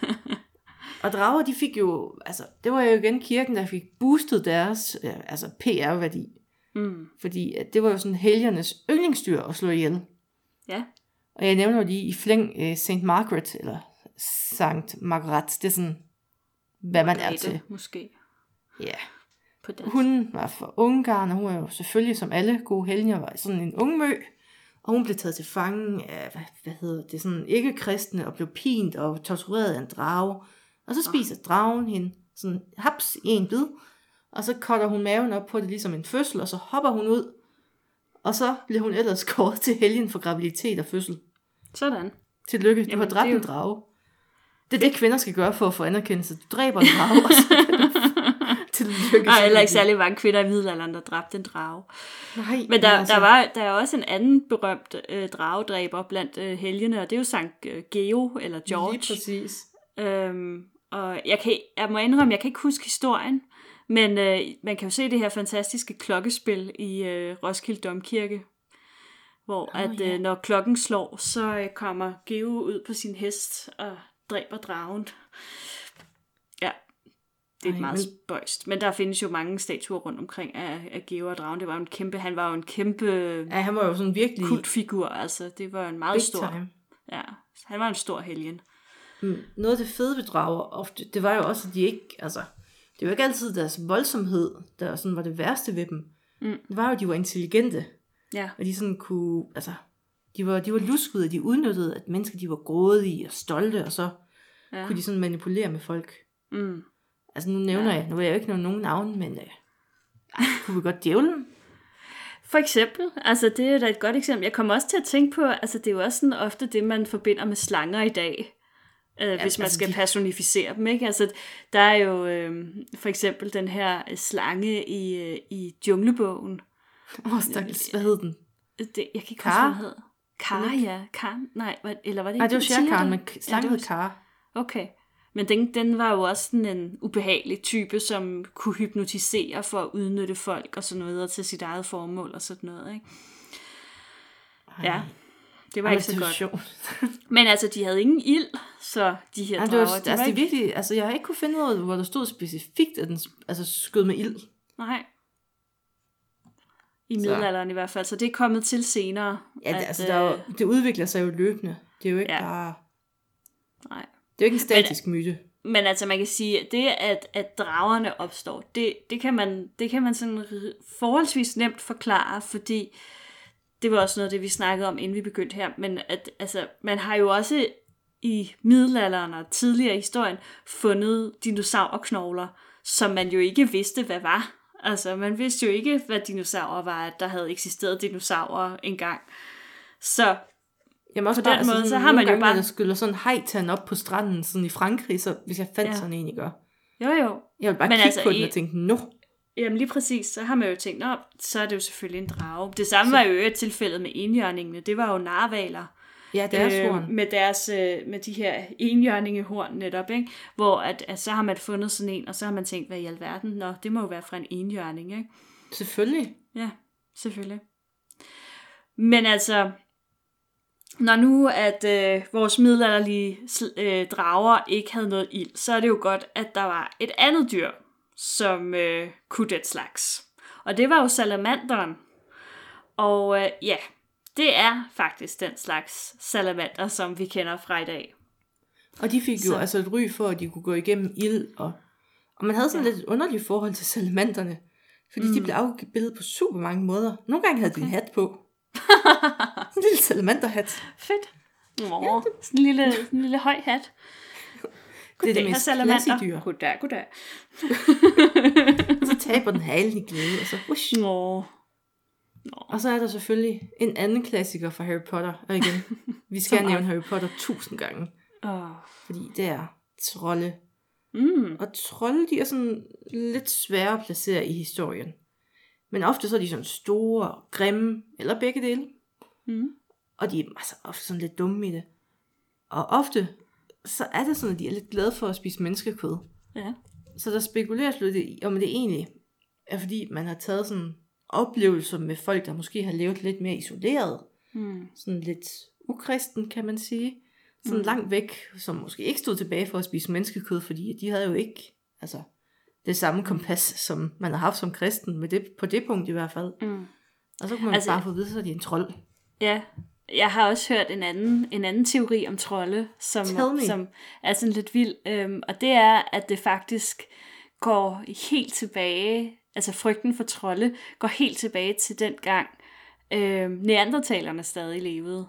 Speaker 1: og drager, de fik jo, altså, det var jo igen kirken, der fik boostet deres, ja, altså PR-værdi.
Speaker 2: Mm.
Speaker 1: Fordi at det var jo sådan helgernes yndlingsdyr at slå ihjel.
Speaker 2: Ja.
Speaker 1: Og jeg nævner lige i flæng øh, St. Margaret, eller St. Margaret, det er sådan, hvad man er
Speaker 2: Margrethe,
Speaker 1: til.
Speaker 2: Måske
Speaker 1: Ja.
Speaker 2: På dansk.
Speaker 1: Hun var fra Ungarn, og hun er jo selvfølgelig, som alle gode helgener, var sådan en ung mø. Og hun blev taget til fange af, hvad, hvad hedder det, sådan ikke-kristne, og blev pint og tortureret af en drage. Og så spiser dragen hende sådan haps i en bid, og så cutter hun maven op på det ligesom en fødsel, og så hopper hun ud. Og så bliver hun ellers kåret til helgen for graviditet og fødsel.
Speaker 2: Sådan.
Speaker 1: Tillykke, du
Speaker 2: Jamen,
Speaker 1: har
Speaker 2: det
Speaker 1: dræbt
Speaker 2: er jo-
Speaker 1: en drage. Det er det, kvinder skal gøre for at få anerkendelse. Du dræber en drage, og så kan du Tillykke.
Speaker 2: Der er heller ikke særlig mange kvinder i middelalderen, der dræbte en drage.
Speaker 1: Nej,
Speaker 2: Men der,
Speaker 1: altså,
Speaker 2: der, var, der er også en anden berømt øh, dragedræber blandt øh, helgene, og det er jo Sankt øh, Geo, eller George.
Speaker 1: Lige præcis.
Speaker 2: Øhm, og jeg, kan, jeg må indrømme, jeg kan ikke huske historien, men øh, man kan jo se det her fantastiske klokkespil i øh, Roskilde Domkirke, hvor oh, at
Speaker 1: ja.
Speaker 2: øh, når klokken slår, så øh, kommer Geo ud på sin hest og dræber dragen. Det er
Speaker 1: Ej,
Speaker 2: meget
Speaker 1: men-
Speaker 2: spøjst. Men der findes jo mange statuer rundt omkring af, af Geo og dragen. Det var jo en kæmpe, han var jo en kæmpe
Speaker 1: Ja, han var jo sådan virkelig
Speaker 2: kultfigur. Altså, det var en meget
Speaker 1: big
Speaker 2: stor.
Speaker 1: time.
Speaker 2: Ja, han var en stor helgen.
Speaker 1: Mm, Noget af det fede ved drager ofte, det var jo også, at de ikke, altså, det var ikke altid deres voldsomhed, der sådan var det værste ved dem.
Speaker 2: Mm.
Speaker 1: Det var jo, at de var intelligente,
Speaker 2: Ja,
Speaker 1: og de sådan kunne, altså, de var, de var luskede, og de udnyttede, at mennesker, de var grådige og stolte, og så
Speaker 2: ja.
Speaker 1: kunne de sådan manipulere med folk.
Speaker 2: Mm.
Speaker 1: Altså nu nævner
Speaker 2: Ja.
Speaker 1: jeg, nu vil jeg jo ikke nævne nogen navn, men øh, ej, kunne vi godt djævlen?
Speaker 2: For eksempel, altså det er da et godt eksempel. Jeg kommer også til at tænke på, altså det er jo også sådan ofte det, man forbinder med slanger i dag, øh, ja, hvis man
Speaker 1: altså,
Speaker 2: skal
Speaker 1: de-
Speaker 2: personificere dem, ikke? Altså der er jo øh, for eksempel den her øh, slange i, øh, i junglebogen.
Speaker 1: Åh, oh, stakkels, hvad hed den?
Speaker 2: Det, jeg kan ikke
Speaker 1: Kar?
Speaker 2: huske, hvad den hedder. Kar,
Speaker 1: ikke?
Speaker 2: ja. Kar, nej, eller var det
Speaker 1: Nej, det var
Speaker 2: ikke
Speaker 1: Shere
Speaker 2: tiger,
Speaker 1: men slangen
Speaker 2: ja,
Speaker 1: hed Kar.
Speaker 2: Okay. Men den, den var jo også sådan en ubehagelig type, som kunne hypnotisere for at udnytte folk og sådan noget til sit eget formål og sådan noget, ikke? Ja, det var
Speaker 1: Ej,
Speaker 2: ikke så
Speaker 1: det
Speaker 2: godt.
Speaker 1: sjovt.
Speaker 2: Men altså, de havde ingen ild, så de her
Speaker 1: Ej, det
Speaker 2: drager,
Speaker 1: var, altså,
Speaker 2: var
Speaker 1: det er
Speaker 2: ikke...
Speaker 1: virkelig, altså, jeg har ikke kunne finde af, hvor der stod specifikt, at den altså, skød med ild.
Speaker 2: Nej. I
Speaker 1: Så.
Speaker 2: middelalderen i hvert fald, så det er kommet til senere.
Speaker 1: Ja, det,
Speaker 2: at,
Speaker 1: altså, der er jo,
Speaker 2: øh,
Speaker 1: det udvikler sig jo løbende. Det er jo ikke
Speaker 2: ja.
Speaker 1: bare...
Speaker 2: Nej.
Speaker 1: Det er jo ikke en statisk myte.
Speaker 2: Men altså, man kan sige, at det, at, at dragerne opstår, det, det, kan man, det kan man sådan forholdsvis nemt forklare, fordi det var også noget det, vi snakkede om, inden vi begyndte her, men at, altså, man har jo også i middelalderen og tidligere i historien fundet dinosaurknogler, som man jo ikke vidste, hvad var. Altså, man vidste jo ikke, hvad dinosaurer var, at der havde eksisteret dinosaurer engang. Så
Speaker 1: Jamen også
Speaker 2: På
Speaker 1: bare,
Speaker 2: den
Speaker 1: altså,
Speaker 2: måde,
Speaker 1: sådan,
Speaker 2: så har man jo bare-
Speaker 1: når der skyller sådan en hejtand op på stranden sådan i Frankrig, så hvis jeg fandt
Speaker 2: Ja.
Speaker 1: sådan en, I gør.
Speaker 2: jo jo,
Speaker 1: Jeg vil bare
Speaker 2: Men
Speaker 1: kigge
Speaker 2: altså,
Speaker 1: altså, på den
Speaker 2: i-
Speaker 1: og tænke, nå.
Speaker 2: Jamen lige præcis, så har man jo tænkt, Nå, så er det jo selvfølgelig en drage. Det samme var jo i øvrigt tilfældet med enhjørningene. Det var jo narvaler.
Speaker 1: Ja, deres øh, horn.
Speaker 2: med, deres, øh, med de her enhjørningehorn netop, ikke? Hvor at, at, så har man fundet sådan en, og så har man tænkt, hvad i alverden? Nå, det må jo være fra en enhjørning, ikke?
Speaker 1: Selvfølgelig.
Speaker 2: Ja, selvfølgelig. Men altså, når nu at øh, vores middelalderlige øh, drager ikke havde noget ild, så er det jo godt, at der var et andet dyr, som øh, kunne den slags. Og det var jo salamanderen. Og øh, ja, det er faktisk den slags salamander, som vi kender fra i dag.
Speaker 1: Og de fik jo
Speaker 2: Så-
Speaker 1: altså et ry for, at de kunne gå igennem ild. Og, og man havde sådan
Speaker 2: Ja.
Speaker 1: lidt et underligt forhold til salamanderne. Fordi mm. de blev afbildet på super mange måder. Nogle gange havde de en hat på. En lille salamanderhat.
Speaker 2: Fedt. Åh, sådan en lille, sådan en lille høj hat.
Speaker 1: Det er det mest
Speaker 2: salamander.
Speaker 1: dyr.
Speaker 2: Goddag, goddag.
Speaker 1: Så taber den halen i glæde, og så whoosh.
Speaker 2: Nå.
Speaker 1: Og så er der selvfølgelig en anden klassiker fra Harry Potter. Og igen, vi skal nævne Harry Potter tusind gange.
Speaker 2: Åh.
Speaker 1: Fordi det er trolde.
Speaker 2: Mm.
Speaker 1: Og trolde, de er sådan lidt svære at placere i historien. Men ofte så er de sådan store, grimme, eller begge dele.
Speaker 2: Mm.
Speaker 1: Og de er altså ofte sådan lidt dumme i det. Og ofte, så er det sådan, at de er lidt glade for at spise menneskekød.
Speaker 2: Ja.
Speaker 1: Så der spekuleres lidt i, om det egentlig er fordi, man har taget sådan oplevelser med folk, der måske har levet lidt mere isoleret.
Speaker 2: Mm.
Speaker 1: Sådan lidt ukristen, kan man sige. Sådan
Speaker 2: mm.
Speaker 1: langt væk, som måske ikke stod tilbage for at spise menneskekød, fordi de havde jo ikke altså, det samme kompas, som man har haft som kristen, med det, på det punkt i hvert fald.
Speaker 2: Mm.
Speaker 1: Og så kunne man
Speaker 2: Altså-
Speaker 1: bare få at vide, så er de en trold.
Speaker 2: Ja, jeg har også hørt en anden, en anden teori om trolde, som, som er sådan lidt vild. Øhm, og det er, at det faktisk går helt tilbage, altså frygten for trolde, går helt tilbage til den gang, øhm, neandertalerne stadig levede.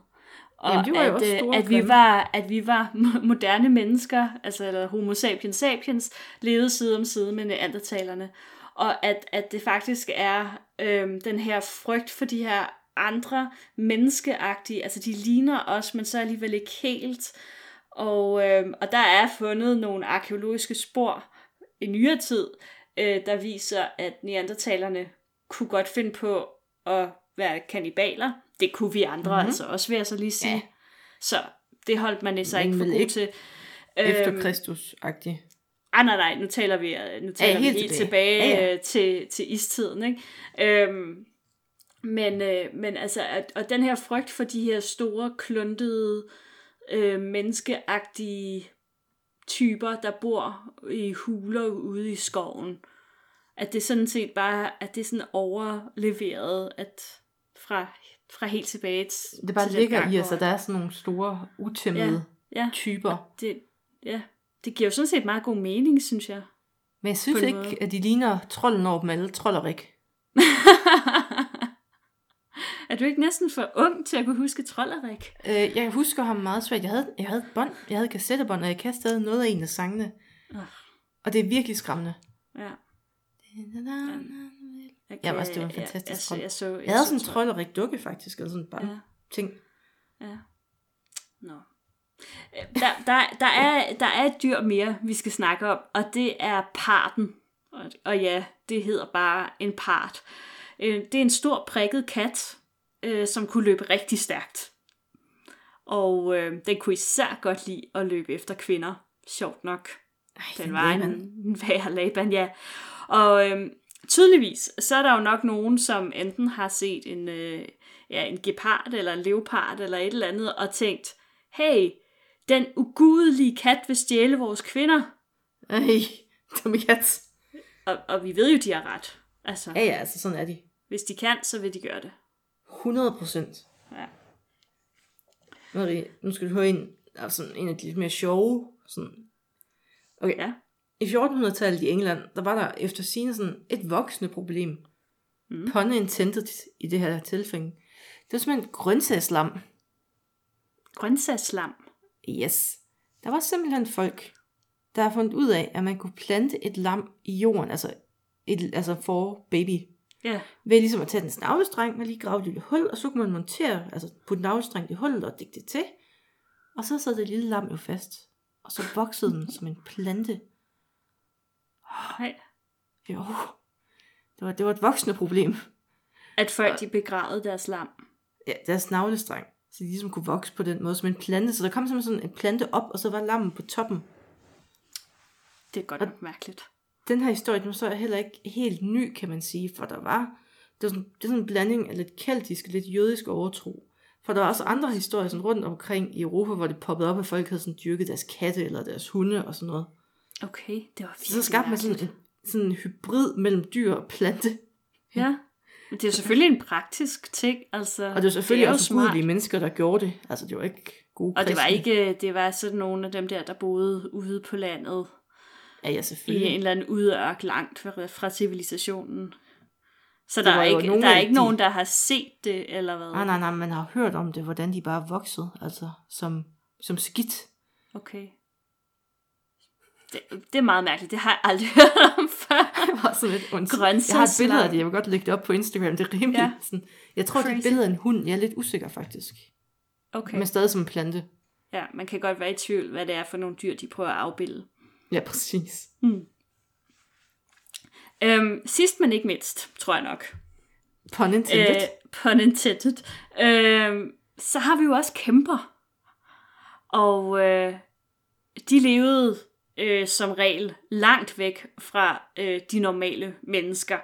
Speaker 2: Og
Speaker 1: Jamen, var jo
Speaker 2: at,
Speaker 1: også
Speaker 2: øh, at, vi var, at vi var moderne mennesker, altså eller homo sapiens sapiens, levede side om side med neandertalerne. Og at, at det faktisk er øhm, den her frygt for de her andre menneskeagtige, altså de ligner os, men så alligevel ikke helt. Og, øhm, og der er fundet nogle arkeologiske spor i nyere tid, øh, der viser, at neandertalerne kunne godt finde på at være kannibaler. Det kunne vi andre mm-hmm. altså også, vil jeg så lige sige.
Speaker 1: Ja.
Speaker 2: Ja. Så det holdt man sig ikke for god
Speaker 1: ikke
Speaker 2: til.
Speaker 1: Efter
Speaker 2: Øhm,
Speaker 1: Kristus-agtig.
Speaker 2: Ah, nej, nej, nu taler vi, øh, nu taler
Speaker 1: helt
Speaker 2: vi helt
Speaker 1: tilbage.
Speaker 2: tilbage,
Speaker 1: Ja, ja.
Speaker 2: ja, ja. til, til istiden, ikke? Øhm, men, øh, men altså, at, og den her frygt for de her store, kluntede, øh, menneskeagtige typer, der bor i huler ude i skoven, at det sådan set bare, at det er sådan overleveret, at fra, fra helt tilbage til
Speaker 1: Det bare
Speaker 2: til
Speaker 1: ligger i os, at der er sådan nogle store, utæmmede
Speaker 2: ja,
Speaker 1: typer.
Speaker 2: det, ja, det giver jo sådan set meget god mening, synes jeg.
Speaker 1: Men jeg synes ikke,
Speaker 2: måde.
Speaker 1: at de ligner trolden over dem alle. Trollerik.
Speaker 2: er du ikke næsten for ung til at kunne huske Trollerik?
Speaker 1: Øh, jeg husker ham meget svært. Jeg havde, jeg havde et bånd, jeg havde et kassettebånd, og jeg kan stadig noget af en af sangene.
Speaker 2: Ah.
Speaker 1: Og det er virkelig skræmmende.
Speaker 2: Ja. Jeg,
Speaker 1: Ja, altså, det var en fantastisk
Speaker 2: jeg,
Speaker 1: trol.
Speaker 2: jeg, jeg, så, jeg,
Speaker 1: Jeg havde
Speaker 2: så
Speaker 1: sådan en
Speaker 2: Trold-
Speaker 1: trollerik dukke faktisk, eller sådan bare
Speaker 2: Ja.
Speaker 1: ting.
Speaker 2: Ja. Nå. Øh, Der, der, der, er, der er et dyr mere, vi skal snakke om, og det er parten. Og, og ja, det hedder bare en part. Øh, Det er en stor prikket kat, øh, som kunne løbe rigtig stærkt. Og øh, den kunne især godt lide at løbe efter kvinder. Sjovt nok.
Speaker 1: Ej,
Speaker 2: Den var en, en værre Laban, ja. Og øhm, tydeligvis, så er der jo nok nogen, som enten har set en, øh, ja, en gepard eller en leopard eller et eller andet, og tænkt, hey, den ugudelige kat vil stjæle vores kvinder.
Speaker 1: Ej, dumme kat.
Speaker 2: Og, og vi ved jo, de har ret. Altså,
Speaker 1: Ja, ja, altså sådan er de.
Speaker 2: hvis de kan, så vil de gøre det.
Speaker 1: 100 procent.
Speaker 2: Ja.
Speaker 1: Marie, nu skal du høre en, altså en af de lidt mere sjove. Sådan. Okay.
Speaker 2: Ja.
Speaker 1: I 1400-tallet i England, der var der efter sigende sådan et voksende problem. Mm. Pun intended i det her tilfælde. Det var simpelthen grøntsagslam.
Speaker 2: Grøntsagslam.
Speaker 1: Yes. Der var simpelthen folk, der har fundet ud af, at man kunne plante et lam i jorden, altså, et, altså for baby,
Speaker 2: Ja.
Speaker 1: ved ligesom at tage den navlestreng og lige grave et lille hul, og så kunne man montere, altså putte navlestreng i hullet og dække det til. Og så sad det lille lam jo fast. Og så voksede den som en plante.
Speaker 2: Nej.
Speaker 1: Jo. Det var, det var et voksende problem.
Speaker 2: At folk, de begravede deres lam.
Speaker 1: Ja, deres navlestreng. Så de ligesom kunne vokse på den måde som en plante. Så der kom simpelthen sådan en plante op, og så var lammen på toppen.
Speaker 2: Det er godt nok mærkeligt.
Speaker 1: Den her historie, den var så heller ikke helt ny, kan man sige, for der var, det, var sådan, det er sådan en blanding af lidt keltisk og lidt jødisk overtro. For der var også andre historier sådan rundt omkring i Europa, hvor det poppede op, at folk havde sådan dyrket deres katte eller deres hunde og sådan noget.
Speaker 2: Okay, det var virkelig
Speaker 1: Så skabte man sådan en, sådan en hybrid mellem dyr og plante.
Speaker 2: Ja, men det er selvfølgelig en praktisk ting, altså.
Speaker 1: Og det var selvfølgelig
Speaker 2: jo
Speaker 1: også
Speaker 2: smart.
Speaker 1: ugudelige mennesker, der gjorde det. Altså, det var ikke gode
Speaker 2: Og det var ikke, det var sådan nogle af dem der, der boede ude på landet,
Speaker 1: Ja, ja,
Speaker 2: i
Speaker 1: selvfølgelig.
Speaker 2: en eller anden udørk langt fra, fra civilisationen. Så
Speaker 1: Det
Speaker 2: der er, ikke,
Speaker 1: nogle
Speaker 2: der er ikke
Speaker 1: de-
Speaker 2: nogen, der har set det, eller hvad?
Speaker 1: Nej, nej, nej, man har hørt om det, hvordan de bare voksede, altså som, som skidt.
Speaker 2: Okay. Det, det er meget mærkeligt. Det har jeg aldrig hørt om før.
Speaker 1: Det var sådan lidt.
Speaker 2: Grøntsagslam.
Speaker 1: Jeg har et billede af det, jeg vil godt lægge det op på Instagram. Det er rimelig
Speaker 2: Ja.
Speaker 1: sådan. Jeg tror, det er et
Speaker 2: Crazy.
Speaker 1: billede af en hund. Jeg er lidt usikker faktisk.
Speaker 2: Okay.
Speaker 1: Men stadig som en plante.
Speaker 2: Ja, man kan godt være i tvivl, hvad det er for nogle dyr, de prøver at afbilde.
Speaker 1: Ja, præcis.
Speaker 2: Øhm, sidst men ikke mindst, tror jeg nok.
Speaker 1: Pun intended.
Speaker 2: Øh, pun intended. Øh, så har vi jo også kæmper. Og øh, de levede øh, som regel langt væk fra øh, de normale mennesker.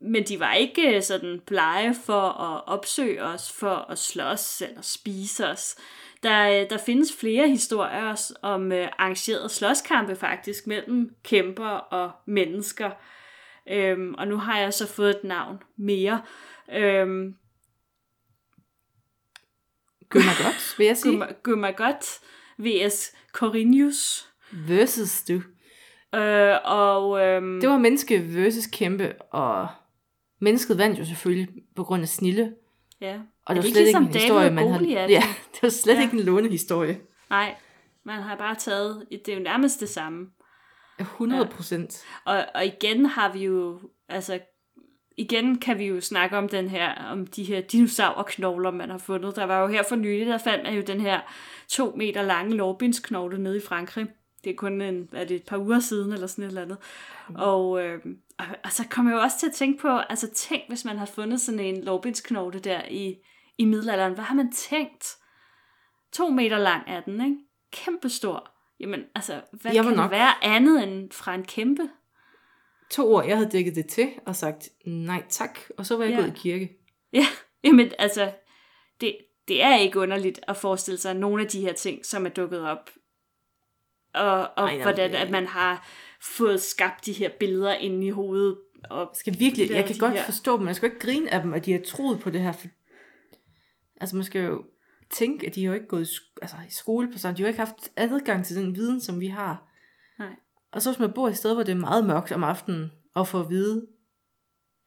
Speaker 2: Men de var ikke øh, sådan blege for at opsøge os, for at slås eller spise os. Der, øh, der findes flere historier også om øh, arrangerede slåskampe faktisk mellem kæmper og mennesker. Øhm, og nu har jeg så fået et navn mere. Øhm,
Speaker 1: Gummagot, vil jeg sige.
Speaker 2: Gummagot vs. Corinius.
Speaker 1: Versus du.
Speaker 2: Øh, og øhm,
Speaker 1: Det var menneske versus kæmpe, og mennesket vandt jo selvfølgelig på grund af snille.
Speaker 2: ja.
Speaker 1: Og
Speaker 2: Er
Speaker 1: det var
Speaker 2: ikke
Speaker 1: slet
Speaker 2: ligesom
Speaker 1: ikke en historie, man havde... Ja, det var slet
Speaker 2: Ja.
Speaker 1: ikke en lånehistorie.
Speaker 2: Nej, man har bare taget, det er jo nærmest det samme.
Speaker 1: 100 procent.
Speaker 2: Og, og igen har vi jo, altså, igen kan vi jo snakke om den her, om de her dinosaurknogler, man har fundet. Der var jo her for nylig, der fandt man jo den her to meter lange lårbindsknogle nede i Frankrig. Det er kun en, er det et par uger siden, eller sådan et eller andet. Mm. Og, øh, og, og så kommer jeg jo også til at tænke på, altså tænk, hvis man har fundet sådan en lårbindsknogle der i, i middelalderen. Hvad har man tænkt? To meter lang er den, ikke? Kæmpestor. Jamen, altså, hvad
Speaker 1: Jeg
Speaker 2: kan
Speaker 1: nok-
Speaker 2: det være andet end fra en kæmpe?
Speaker 1: To år, jeg havde dækket det til og sagt nej tak, og så var jeg
Speaker 2: ja.
Speaker 1: gået i kirke.
Speaker 2: Ja, jamen altså, det, det er ikke underligt at forestille sig nogle af de her ting, som er dukket op. Og, og
Speaker 1: Ej,
Speaker 2: hvordan at man har fået skabt de her billeder inde i hovedet. Og,
Speaker 1: Jeg skal virkelig, jeg kan godt
Speaker 2: her-
Speaker 1: forstå dem, man skal ikke grine af dem, at de har troet på det her. For... Altså man skal jo tænke, at de har jo ikke gået i, altså, i skole på sådan, de har jo ikke haft adgang til den viden, som vi har.
Speaker 2: Nej.
Speaker 1: Og så hvis man bor et sted, hvor det er meget mørkt om aftenen, og får at vide,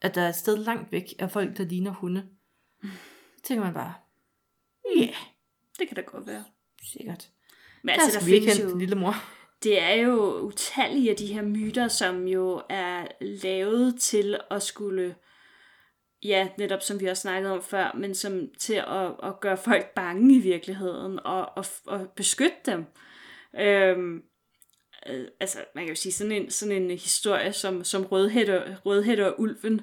Speaker 1: at der er et sted langt væk af folk, der ligner hunde, tænker man bare, ja, yeah,
Speaker 2: det kan da godt være.
Speaker 1: sikkert.
Speaker 2: Men
Speaker 1: Der
Speaker 2: altså, der
Speaker 1: vi ikke
Speaker 2: findes
Speaker 1: hen,
Speaker 2: jo,
Speaker 1: lille mor.
Speaker 2: det er jo utallige af de her myter, som jo er lavet til at skulle, ja, netop som vi også snakkede om før, men som til at, at gøre folk bange i virkeligheden og, og, og beskytte dem. Øhm, øh, altså, man kan jo sige, sådan en, sådan en historie som, som Rødhætte, Rødhætte og Ulven,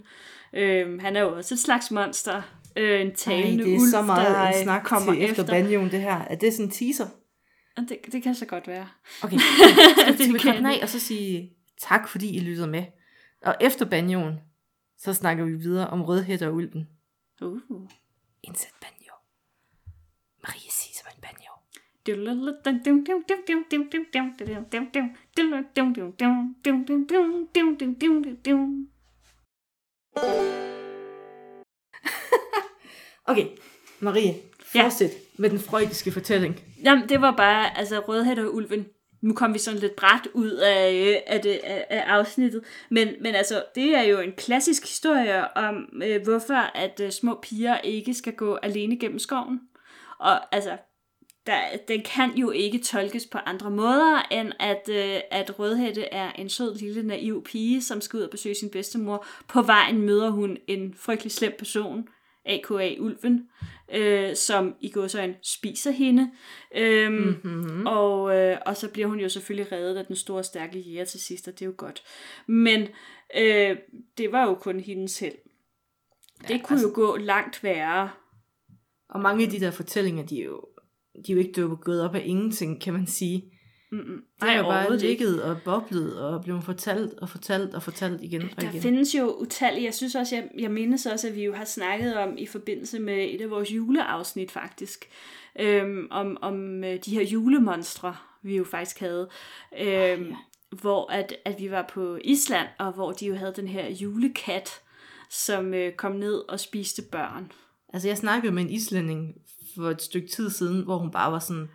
Speaker 2: øhm, han er jo også et slags monster. Øh, en
Speaker 1: Ej,
Speaker 2: talende
Speaker 1: det er
Speaker 2: ulv,
Speaker 1: så meget
Speaker 2: der
Speaker 1: en
Speaker 2: øh,
Speaker 1: snak
Speaker 2: kommer
Speaker 1: til efter banjoen, det her. Er det sådan en teaser?
Speaker 2: Det, det kan så godt være.
Speaker 1: Okay, skal, vi den af og så sige tak, fordi I lyttede med. Og efter banjoen, så snakker vi videre om rødhætter og ulven.
Speaker 2: Uh.
Speaker 1: Indsæt banjo. Marie siger som en banjo. Okay, Marie,
Speaker 2: Ja.
Speaker 1: fortsæt med den freudiske fortælling.
Speaker 2: Jamen, det var bare, altså, Rødhætte og Ulven. Nu kom vi sådan lidt bræt ud af, øh, af, det, af, af afsnittet. Men, men altså, det er jo en klassisk historie om, øh, hvorfor at øh, små piger ikke skal gå alene gennem skoven. Og altså, der, den kan jo ikke tolkes på andre måder, end at, øh, at Rødhætte er en sød lille naiv pige, som skal ud og besøge sin bedstemor. På vejen møder hun en frygtelig slem person, a.k.a. Ulven, øh, som i godsøjne spiser hende. Øhm,
Speaker 1: Mm-hmm.
Speaker 2: og, øh, og så bliver hun jo selvfølgelig reddet af den store, stærke jæger til sidst, og det er jo godt. Men øh, det var jo kun hendes held. Det
Speaker 1: Ja,
Speaker 2: kunne
Speaker 1: altså-
Speaker 2: jo gå langt værre.
Speaker 1: Og mange af de der fortællinger, de er jo, de er jo ikke dukket op af ingenting, kan man sige.
Speaker 2: Mm-mm.
Speaker 1: Det er bare ligget og boblet og blevet fortalt og fortalt og fortalt igen og
Speaker 2: Der
Speaker 1: igen.
Speaker 2: findes jo utallige, jeg synes også, jeg, jeg mindes også, at vi jo har snakket om i forbindelse med et af vores juleafsnit faktisk, øhm, om, om øh, de her julemonstre, vi jo faktisk havde, øhm,
Speaker 1: ja.
Speaker 2: hvor at, at vi var på Island, og hvor de jo havde den her julekat, som øh, kom ned og spiste børn.
Speaker 1: Altså, jeg snakkede med en islænding for et stykke tid siden, hvor hun bare var sådan,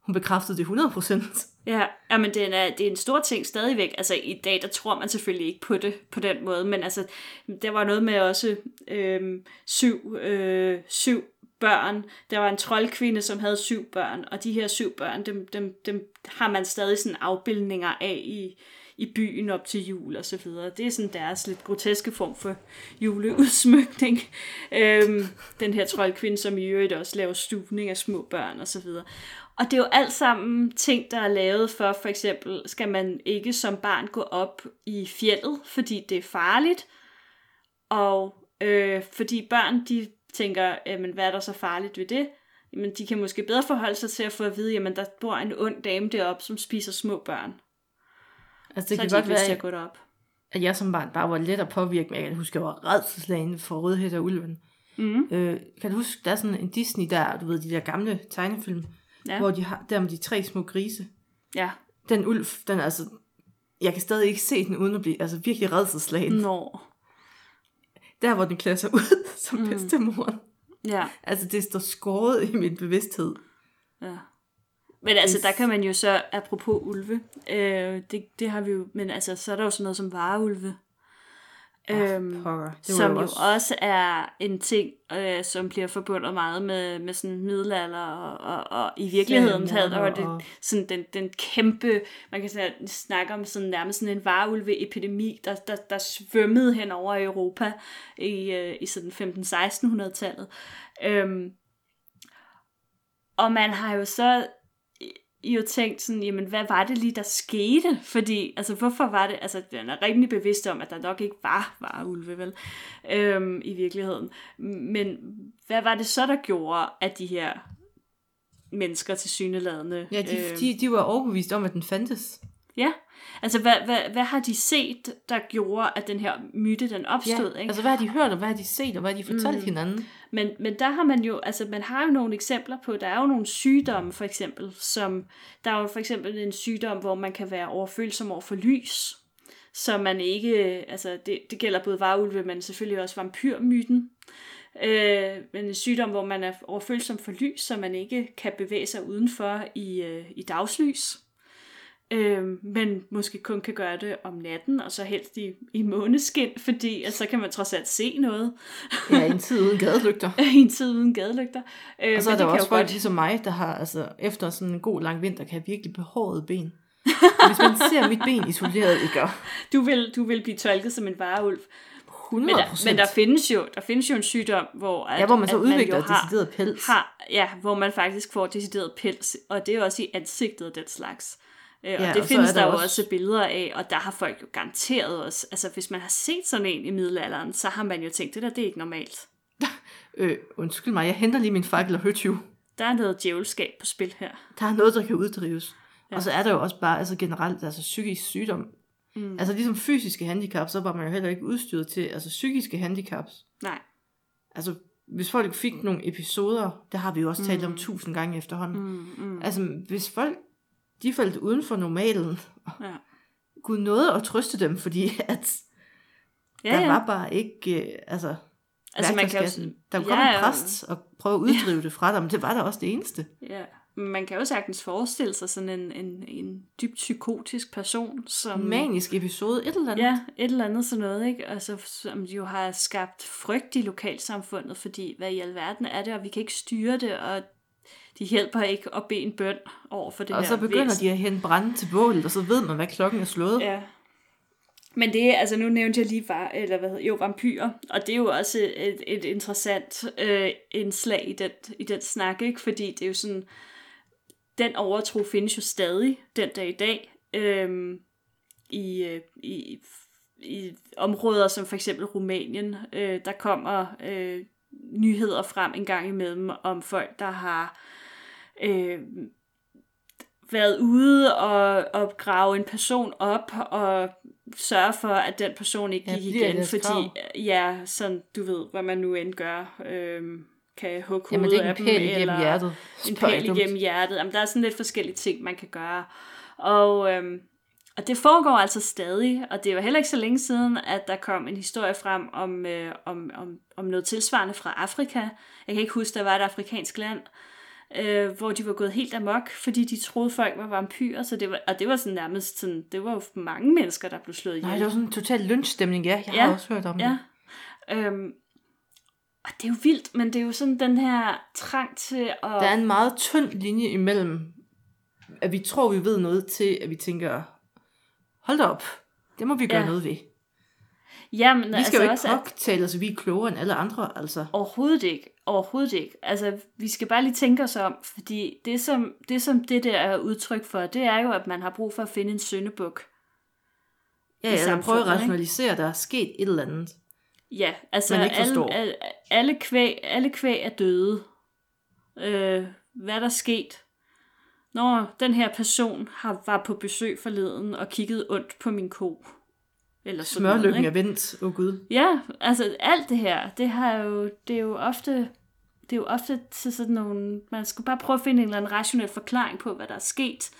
Speaker 1: hun bekræftede det 100%.
Speaker 2: Ja, men det er, det er en stor ting stadigvæk. Altså i dag, der tror man selvfølgelig ikke på det på den måde, men altså, der var noget med også øhm, syv, øh, syv børn. Der var en troldkvinde, som havde syv børn, og de her syv børn, dem, dem, dem har man stadig sådan afbildninger af i, i byen op til jul og så videre. Det er sådan deres lidt groteske form for juleudsmykning. Øhm, den her troldkvinde, som i øvrigt også laver stuvning af små børn og så videre. Og det er jo alt sammen ting, der er lavet for, for eksempel, skal man ikke som barn gå op i fjellet, fordi det er farligt. Og øh, fordi børn, de tænker, jamen, hvad er der så farligt ved det? Jamen, de kan måske bedre forholde sig til at få at vide, jamen, der bor en ond dame deroppe, som spiser små børn.
Speaker 1: Altså, det
Speaker 2: så
Speaker 1: kan
Speaker 2: de
Speaker 1: godt være,
Speaker 2: at gå derop.
Speaker 1: at jeg som barn bare var let at påvirke, men jeg kan huske, at jeg var redselslagen for Rødhæt og Ulven.
Speaker 2: Mm.
Speaker 1: Øh, kan du huske, der er sådan en Disney der, du ved, de der gamle tegnefilm,
Speaker 2: Ja.
Speaker 1: hvor de har, der med de tre små grise.
Speaker 2: Ja.
Speaker 1: Den ulv, den er altså, jeg kan stadig ikke se den uden at blive altså virkelig redselslagen.
Speaker 2: Nå.
Speaker 1: Der hvor den klæder sig ud som
Speaker 2: mm.
Speaker 1: bedstemoren.
Speaker 2: Ja,
Speaker 1: Altså, det står skåret i min bevidsthed.
Speaker 2: ja. Men altså, der kan man jo så, apropos ulve, øh, det, det har vi jo, men altså, så er der jo sådan noget som vareulve. Øhm,
Speaker 1: Pokker. Det
Speaker 2: som
Speaker 1: jo
Speaker 2: jo
Speaker 1: også...
Speaker 2: også er en ting, øh, som bliver forbundet meget med, med sådan middelalder, og, og, og i virkeligheden taget, og det, sådan den, den kæmpe, man kan sådan, snakke om sådan nærmest sådan en vareulveepidemi, der, der, der svømmede hen over Europa i, øh, i sådan 15-1600-tallet. Øhm, og man har jo så jo tænkt sådan, jamen hvad var det lige, der skete? Fordi, altså hvorfor var det, altså den er rimelig bevidst om, at der nok ikke var varulve, vel, øhm, i virkeligheden. Men hvad var det så, der gjorde, at de her mennesker til syneladende...
Speaker 1: Ja, de,
Speaker 2: øhm,
Speaker 1: de, de var overbevist om, at den fandtes.
Speaker 2: ja, altså hvad, hvad, hvad har de set, der gjorde, at den her myte, den opstod, ikke?
Speaker 1: altså hvad har de hørt, og hvad har de set, og hvad har de fortalt mm. hinanden?
Speaker 2: Men, men der har man jo, altså man har jo nogle eksempler på, der er jo nogle sygdomme for eksempel, som, der er jo for eksempel en sygdom, hvor man kan være overfølsom over for lys, så man ikke, altså det, det gælder både varulve, men selvfølgelig også vampyrmyten, øh, men en sygdom, hvor man er overfølsom for lys, så man ikke kan bevæge sig udenfor i, øh, i dagslys. Øh, men måske kun kan gøre det om natten, og så helst i, i måneskin, fordi altså, så kan man trods alt se noget
Speaker 1: Ja, en tid uden gadelygter.
Speaker 2: en tid uden gadelygter. Øh,
Speaker 1: Og så er der også folk
Speaker 2: godt-
Speaker 1: ligesom mig, der har, altså, efter sådan en god lang vinter, kan have virkelig behåret ben. Hvis man ser mit ben isoleret, ikke?
Speaker 2: Du vil, du vil blive tolket som en vareulv.
Speaker 1: 100
Speaker 2: Men der, men der findes jo der findes jo en sygdom, hvor, at,
Speaker 1: Ja, hvor man så
Speaker 2: at
Speaker 1: udvikler
Speaker 2: jo har,
Speaker 1: decideret pels.
Speaker 2: har, ja, hvor man faktisk får decideret pels, og det er også i ansigtet den slags. Øh,
Speaker 1: Ja,
Speaker 2: og det
Speaker 1: og
Speaker 2: findes
Speaker 1: er
Speaker 2: der,
Speaker 1: der
Speaker 2: jo
Speaker 1: også-
Speaker 2: billeder af, og der har folk jo garanteret også, altså hvis man har set sådan en i middelalderen, så har man jo tænkt, det der, det er ikke normalt.
Speaker 1: Øh, undskyld mig, jeg henter lige min fakkel og høtyv.
Speaker 2: Der er noget djævelskab på spil her.
Speaker 1: Der er noget, der kan uddrives.
Speaker 2: Ja.
Speaker 1: Og så er der jo også bare altså generelt altså psykisk sygdom. Mm. Altså ligesom fysiske handicaps, så var man jo heller ikke udstyret til altså psykiske handicaps.
Speaker 2: Nej.
Speaker 1: Altså hvis folk fik nogle episoder, det har vi jo også talt om tusind gange efterhånden.
Speaker 2: Mm, mm,
Speaker 1: Altså hvis folk, de faldt uden for normalen,
Speaker 2: ja.
Speaker 1: Gud nåede at trøste dem, fordi at
Speaker 2: Ja,
Speaker 1: der
Speaker 2: ja.
Speaker 1: var bare ikke, øh, altså,
Speaker 2: Altså, man kan jo-.
Speaker 1: Der kom
Speaker 2: Ja,
Speaker 1: en
Speaker 2: ja.
Speaker 1: præst og prøve at uddrive det fra dem, det var da også det eneste.
Speaker 2: Ja, men man kan jo sagtens forestille sig sådan en, en, en dybt psykotisk person, som...
Speaker 1: Manisk episode, et eller andet.
Speaker 2: Ja, et eller andet sådan noget, ikke? Altså, som jo har skabt frygt i lokalsamfundet, fordi hvad i alverden er det, og vi kan ikke styre det, og de hjælper ikke at bede en bøn over for det
Speaker 1: og
Speaker 2: her
Speaker 1: så begynder
Speaker 2: væsen.
Speaker 1: de at hente brænde til bålet, og så ved man, hvad klokken er slået.
Speaker 2: Ja. Men det er, altså nu nævnte jeg lige, var, eller hvad hedder, jo, vampyrer, og det er jo også et, et interessant øh, indslag i den, i den snak, ikke? Fordi det er jo sådan, den overtro findes jo stadig den dag i dag, øhm, i, øh, i, i områder som for eksempel Rumænien. Øh, der kommer øh, nyheder frem en gang imellem om folk, der har øh, været ude og, og grave en person op og sørge for, at den person ikke
Speaker 1: Ja,
Speaker 2: gik
Speaker 1: i
Speaker 2: igen, fordi
Speaker 1: grav.
Speaker 2: ja, sådan, du ved, hvad man nu end gør, øh, kan hugge
Speaker 1: Jamen,
Speaker 2: hovedet
Speaker 1: det er
Speaker 2: af
Speaker 1: en pæl igennem hjertet.
Speaker 2: en
Speaker 1: Spørg
Speaker 2: pæl
Speaker 1: dumt.
Speaker 2: igennem hjertet. Jamen, der er sådan lidt forskellige ting, man kan gøre. Og, øhm, og det foregår altså stadig, og det var heller ikke så længe siden, at der kom en historie frem om, øh, om, om, om noget tilsvarende fra Afrika. Jeg kan ikke huske, der var et afrikansk land, øh, hvor de var gået helt amok, fordi de troede, folk var vampyrer. Så det var, og det var sådan nærmest sådan, det var jo mange mennesker, der blev slået ihjel.
Speaker 1: Nej, det var sådan en total lynchstemning, ja. Jeg
Speaker 2: Ja,
Speaker 1: har også hørt om
Speaker 2: Ja.
Speaker 1: det.
Speaker 2: Øhm, og det er jo vildt, men det er jo sådan den her trang til at...
Speaker 1: Der er en meget tynd linje imellem, at vi tror, vi ved noget, til at vi tænker, hold da op, det må vi gøre
Speaker 2: Ja.
Speaker 1: noget ved.
Speaker 2: Jamen,
Speaker 1: Vi skal
Speaker 2: altså
Speaker 1: jo ikke
Speaker 2: også, at-
Speaker 1: at vi er klogere end alle andre, altså.
Speaker 2: Overhovedet ikke. Overhovedet ikke. Altså, vi skal bare lige tænke os om, fordi det som, det, som det der er udtryk for, det er jo, at man har brug for at finde en syndebuk.
Speaker 1: Ja,
Speaker 2: i
Speaker 1: eller prøve at
Speaker 2: ikke?
Speaker 1: rationalisere, at der er sket et eller andet.
Speaker 2: Ja, altså
Speaker 1: Man ikke forstår.
Speaker 2: alle, alle, alle, kvæg, alle kvæg er døde. Øh, hvad er der sket? Når den her person har, var på besøg forleden og kiggede ondt på min ko. Eller sådan noget,
Speaker 1: Smørlykken
Speaker 2: ikke?
Speaker 1: er vendt, åh oh, gud.
Speaker 2: Ja, altså alt det her, det har jo, det er jo ofte, det er jo ofte til sådan nogle, man skal bare prøve at finde en eller anden rationel forklaring på, hvad der er sket,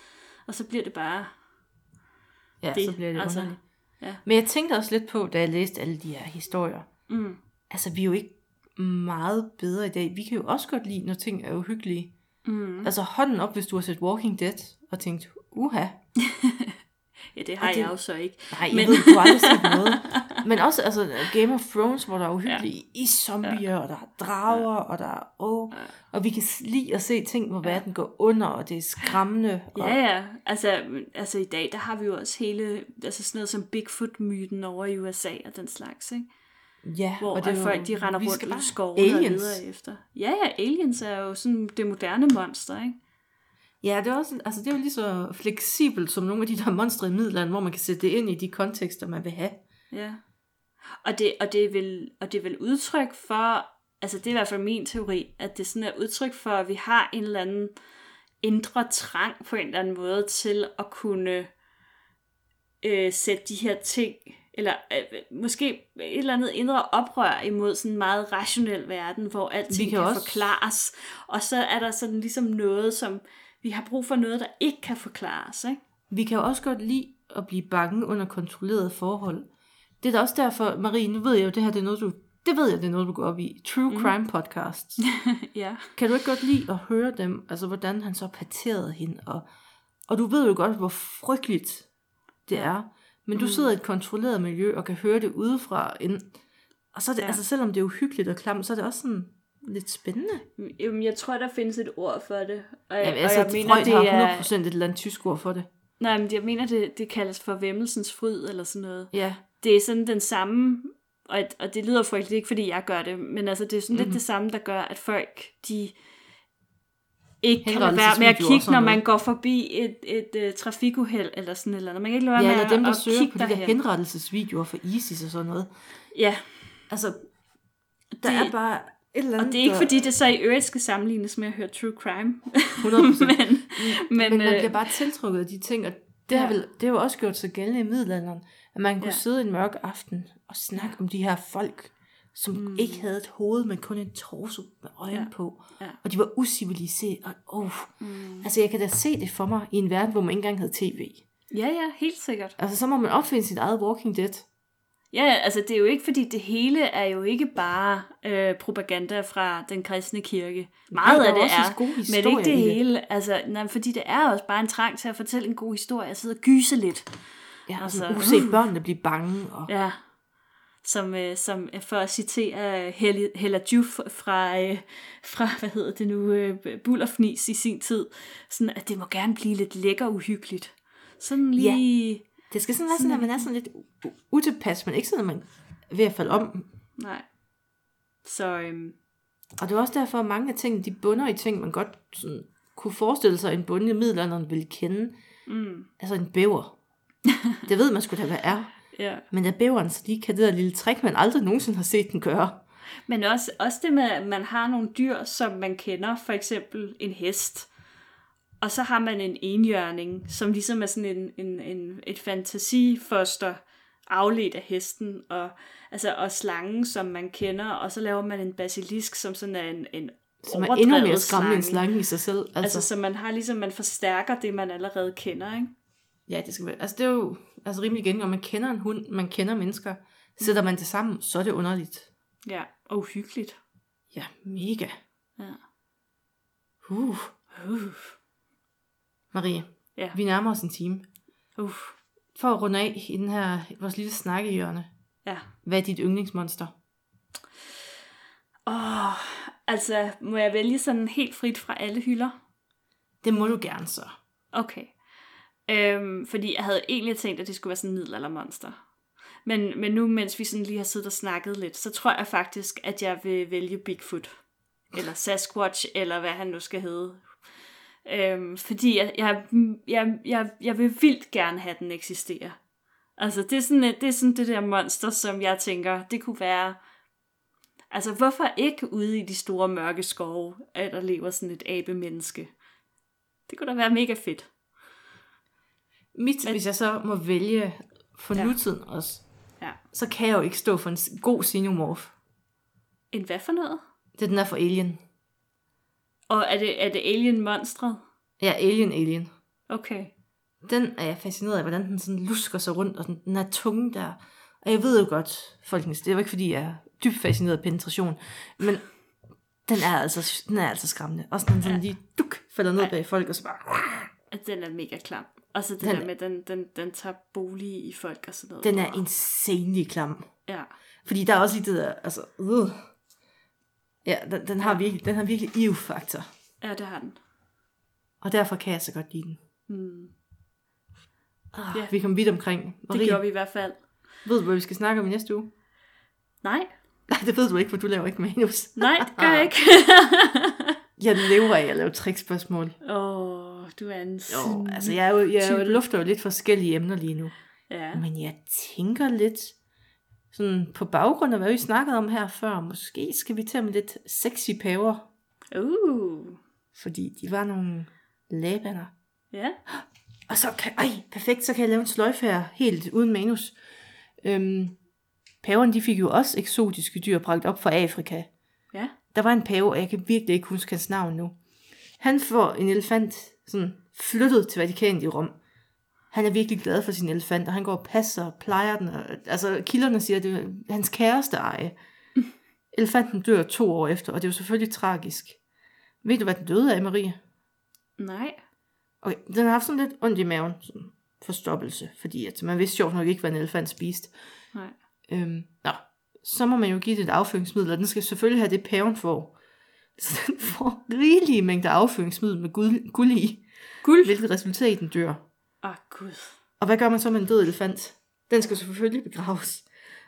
Speaker 2: og så bliver det bare,
Speaker 1: Ja,
Speaker 2: Det,
Speaker 1: så bliver det
Speaker 2: altså,
Speaker 1: altså, underligt.
Speaker 2: ja.
Speaker 1: Men jeg tænkte også lidt på, da jeg læste alle de her historier.
Speaker 2: mm,
Speaker 1: Altså, vi er jo ikke, meget bedre i dag. Vi kan jo også godt lide, når ting er uhyggelige.
Speaker 2: Mm.
Speaker 1: Altså hånden op, hvis du har set Walking Dead og tænkt, uha.
Speaker 2: Ja, det har
Speaker 1: Og det-
Speaker 2: jeg jo så ikke.
Speaker 1: Nej,
Speaker 2: Men-
Speaker 1: jeg ved, du har aldrig set noget. Men også altså, Game of Thrones, hvor der er uhyggelige ja. i zombier, og der er drager, og der er åh,
Speaker 2: Ja.
Speaker 1: og vi kan lide at se ting, hvor verden går under, og det er skræmmende. Og,
Speaker 2: Ja, ja. Altså, altså i dag, der har vi jo også hele, altså sådan noget som Bigfoot-myten over i USA og den slags, ikke?
Speaker 1: Ja
Speaker 2: Hvor
Speaker 1: og det er jo-
Speaker 2: folk, de render rundt i
Speaker 1: bare-
Speaker 2: skovene og
Speaker 1: Aliens.
Speaker 2: leder efter. Ja, ja, aliens er jo sådan det moderne monster, ikke?
Speaker 1: Ja, det er, også, altså, det er jo lige så fleksibelt som nogle af de der monstre i middelalderen, hvor man kan sætte det ind i de kontekster, man vil have.
Speaker 2: Ja. Og det, og det, er vel, og det er vel udtryk for, altså det er i hvert fald min teori, at det sådan er udtryk for, at vi har en eller anden indre trang på en eller anden måde til at kunne øh, sætte de her ting, eller øh, måske et eller andet indre oprør imod sådan en meget rationel verden, hvor alting
Speaker 1: Vi
Speaker 2: kan,
Speaker 1: kan også-
Speaker 2: forklares. Og så er der sådan ligesom noget, som vi har brug for noget, der ikke kan forklares, ikke?
Speaker 1: Vi kan jo også godt lide at blive bange under kontrollerede forhold. Det er da også derfor, Marie, nu ved jeg jo, det her det er noget, du, det ved jeg, det er noget, du går op i. True
Speaker 2: Mhm.
Speaker 1: crime podcasts.
Speaker 2: ja.
Speaker 1: Kan du ikke godt lide at høre dem, altså hvordan han så parterede hende, og, og du ved jo godt, hvor frygteligt det er, men du
Speaker 2: Mm.
Speaker 1: sidder i et kontrolleret miljø og kan høre det udefra ind. Og så er det,
Speaker 2: Ja.
Speaker 1: altså selvom det er uhyggeligt og klamt, så er det også sådan lidt spændende.
Speaker 2: Jamen, jeg tror, der findes et ord for det. Og,
Speaker 1: Jamen,
Speaker 2: og
Speaker 1: altså,
Speaker 2: jeg mener,
Speaker 1: Freud
Speaker 2: det
Speaker 1: har
Speaker 2: er...
Speaker 1: 100% et eller andet tysk ord for det.
Speaker 2: Nej, men jeg mener, det, det kaldes for væmmelsens fryd, eller sådan noget.
Speaker 1: Ja,
Speaker 2: Det er sådan den samme, og, og det lyder frygteligt, ikke fordi jeg gør det, men altså, det er sådan mm-hmm. lidt det samme, der gør, at folk, de ikke kan lade være med at kigge, når man går forbi et, et, et trafikuheld, eller sådan eller andet. Man kan ikke lade være
Speaker 1: ja
Speaker 2: med
Speaker 1: eller dem, der
Speaker 2: at
Speaker 1: søger
Speaker 2: kigge
Speaker 1: på de der
Speaker 2: derhen.
Speaker 1: henrettelsesvideoer for ISIS og sådan noget.
Speaker 2: Ja,
Speaker 1: Altså, der
Speaker 2: Det-
Speaker 1: er bare et eller andet,
Speaker 2: og det er ikke
Speaker 1: der-
Speaker 2: fordi, det så i øvrigt skal sammenlignes med at høre true crime.
Speaker 1: 100%.
Speaker 2: men, men,
Speaker 1: Men man
Speaker 2: øh,
Speaker 1: bliver bare tiltrukket af de ting, og det, har
Speaker 2: Ja.
Speaker 1: vel, det har jo også gjort sig gældende i middelalderen, at man kunne
Speaker 2: ja.
Speaker 1: sidde en mørk aften og snakke om de her folk, som mm. ikke havde et hoved, men kun en torso med øjne
Speaker 2: Ja.
Speaker 1: på.
Speaker 2: Ja.
Speaker 1: Og de var usiviliserede. Og, oh.
Speaker 2: mm.
Speaker 1: Altså, jeg kan da se det for mig i en verden, hvor man ikke engang havde tv.
Speaker 2: Ja, ja, helt sikkert.
Speaker 1: Altså, så må man opfinde sit eget Walking Dead.
Speaker 2: Ja, altså det er jo ikke, fordi det hele er jo ikke bare øh, propaganda fra den kristne kirke. Meget
Speaker 1: der
Speaker 2: af det er, men det ikke det
Speaker 1: det.
Speaker 2: hele. Altså, nej, fordi det er også bare en trang til at fortælle en god historie. Jeg sidder og gyse lidt.
Speaker 1: Ja,
Speaker 2: Altså,
Speaker 1: altså, uset børnene blive bange. Og,
Speaker 2: Ja. Som, øh, som øh, for at citere Helle, Hella Juf fra, øh, fra, hvad hedder det nu, øh, Bullerfnis i sin tid, sådan at det må gerne blive lidt lækker uhyggeligt. Sådan lige...
Speaker 1: det skal sådan være sådan, at man er sådan lidt utilpas, men ikke sådan, at man er ved at falde om.
Speaker 2: Nej. Så øhm,
Speaker 1: Og det er også derfor, at mange af tingene, de bunder i ting, man godt sådan, kunne forestille sig, en bunde i middelalderen ville kende.
Speaker 2: mm,
Speaker 1: Altså en bæver. det ved man sgu da, hvad er.
Speaker 2: Ja.
Speaker 1: Men at bæveren så lige kan det der lille trick, man aldrig nogensinde har set den gøre.
Speaker 2: Men også, også det med, at man har nogle dyr, som man kender, for eksempel en hest. Og så har man en enhjørning, som ligesom er sådan en, en, en, et fantasifoster afledt af hesten, og, altså, og slangen, som man kender, og så laver man en basilisk, som sådan er en, en
Speaker 1: Som er endnu mere skræmmende end
Speaker 2: slange.
Speaker 1: slangen i sig selv. Altså,
Speaker 2: Altså, så man har ligesom, man forstærker det, man allerede kender, ikke?
Speaker 1: Ja, det skal være. Altså, det er jo altså, rimelig igen, når man kender en hund, man kender mennesker, sætter man det sammen, så er det underligt.
Speaker 2: Ja, og uhyggeligt.
Speaker 1: Ja, mega.
Speaker 2: Ja.
Speaker 1: Uh.
Speaker 2: Uh,
Speaker 1: Marie,
Speaker 2: Ja.
Speaker 1: vi nærmer os en time.
Speaker 2: uh,
Speaker 1: For at runde af i den her, vores lille snakkehjørne.
Speaker 2: ja.
Speaker 1: Hvad er dit yndlingsmonster?
Speaker 2: Åh, oh, altså, må jeg vælge sådan helt frit fra alle hylder?
Speaker 1: Det må du gerne så.
Speaker 2: Okay. Øhm, fordi jeg havde egentlig tænkt, at det skulle være sådan en middelaldermonster. Men, men nu, mens vi sådan lige har siddet og snakket lidt, så tror jeg faktisk, at jeg vil vælge Bigfoot. Eller Sasquatch, eller hvad han nu skal hedde. Øhm, fordi jeg, jeg, jeg, jeg, jeg vil vildt gerne have, at den eksisterer. Altså, det er, sådan, det er sådan det der monster, som jeg tænker, det kunne være... Altså, hvorfor ikke ude i de store mørke skove, at der lever sådan et abemenneske? Det kunne da være mega fedt.
Speaker 1: Mit, Men, hvis jeg så må vælge for
Speaker 2: Ja.
Speaker 1: ja. nutiden også,
Speaker 2: Ja.
Speaker 1: så kan jeg jo ikke stå for en god xenomorph.
Speaker 2: En hvad for noget?
Speaker 1: Det er den der for Alien.
Speaker 2: Og er det, er det alien-monstret?
Speaker 1: Ja, Alien Alien.
Speaker 2: Okay.
Speaker 1: Den er jeg fascineret af, hvordan den sådan lusker sig rundt, og den, den er tunge der. Og jeg ved jo godt, folkens, det er jo ikke fordi, jeg er dybt fascineret af penetration, men den er altså, den er altså skræmmende. Også når den sådan lige duk, falder ned bag folk, og så bare...
Speaker 2: At den er mega klam. Og så det
Speaker 1: Den-
Speaker 2: der med, den, den, den tager bolig i folk og sådan noget.
Speaker 1: Den er insanely klam.
Speaker 2: Ja.
Speaker 1: Fordi der er også lige det der, altså, øh. Ja, den, den, har virkelig, den har virkelig EU-faktor.
Speaker 2: ja, det har den.
Speaker 1: Og derfor kan jeg så godt lide den.
Speaker 2: Hmm.
Speaker 1: Ah,
Speaker 2: Ja.
Speaker 1: Vi kom vidt omkring.
Speaker 2: Det
Speaker 1: Marie,
Speaker 2: gjorde vi i hvert fald.
Speaker 1: ved du, hvad vi skal snakke om i næste uge?
Speaker 2: Nej,
Speaker 1: Nej, det ved du ikke, for du laver ikke manus.
Speaker 2: nej, det gør jeg ikke.
Speaker 1: Jeg lever af at lave trickspørgsmål.
Speaker 2: Åh, oh, du er en
Speaker 1: Jo, altså jeg, er jo, jeg er jo, lufter jo lidt forskellige emner lige nu.
Speaker 2: Ja.
Speaker 1: Men jeg tænker lidt, sådan på baggrund af, hvad vi snakkede om her før, måske skal vi tage med lidt sexy paver,
Speaker 2: Uh.
Speaker 1: fordi de var nogle labander.
Speaker 2: Ja.
Speaker 1: Og så kan, ej, perfekt, så kan jeg lave en sløjfe her, helt uden manus. Øhm, paverne, de fik jo også eksotiske dyr bragt op fra Afrika.
Speaker 2: Ja.
Speaker 1: Der var en pave, og jeg kan virkelig ikke huske hans navn nu. Han får en elefant sådan flyttet til Vatikanet i Rom. Han er virkelig glad for sin elefant, og han går og passer og plejer den. Og, altså, kilderne siger, at det er hans kæreste eje. Elefanten dør to år efter, og det er jo selvfølgelig tragisk. Ved du, hvad den døde af, Marie?
Speaker 2: Nej.
Speaker 1: Okay, den har haft sådan lidt ondt i maven, sådan forstoppelse, fordi at man vidste sjovt nok ikke, hvad en elefant spiste.
Speaker 2: Nej.
Speaker 1: Øhm, nå, så må man jo give det et afføringsmiddel, og den skal selvfølgelig have det, paven får. Så den får rigelige mængder afføringsmiddel med guld, guld i,
Speaker 2: Guld.
Speaker 1: hvilket resulterer i, at den dør.
Speaker 2: Åh, oh, gud.
Speaker 1: Og hvad gør man så med en død elefant? Den skal selvfølgelig begraves.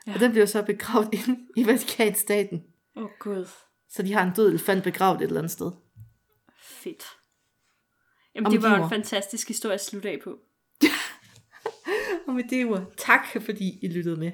Speaker 1: Ja. Og den bliver så begravet inde i Vatikanstaten.
Speaker 2: Åh, oh, gud.
Speaker 1: Så de har en død elefant begravet et eller andet sted.
Speaker 2: Fedt. Jamen,
Speaker 1: Om
Speaker 2: det var en fantastisk historie at slutte af på.
Speaker 1: Og med det ord, tak fordi I lyttede med.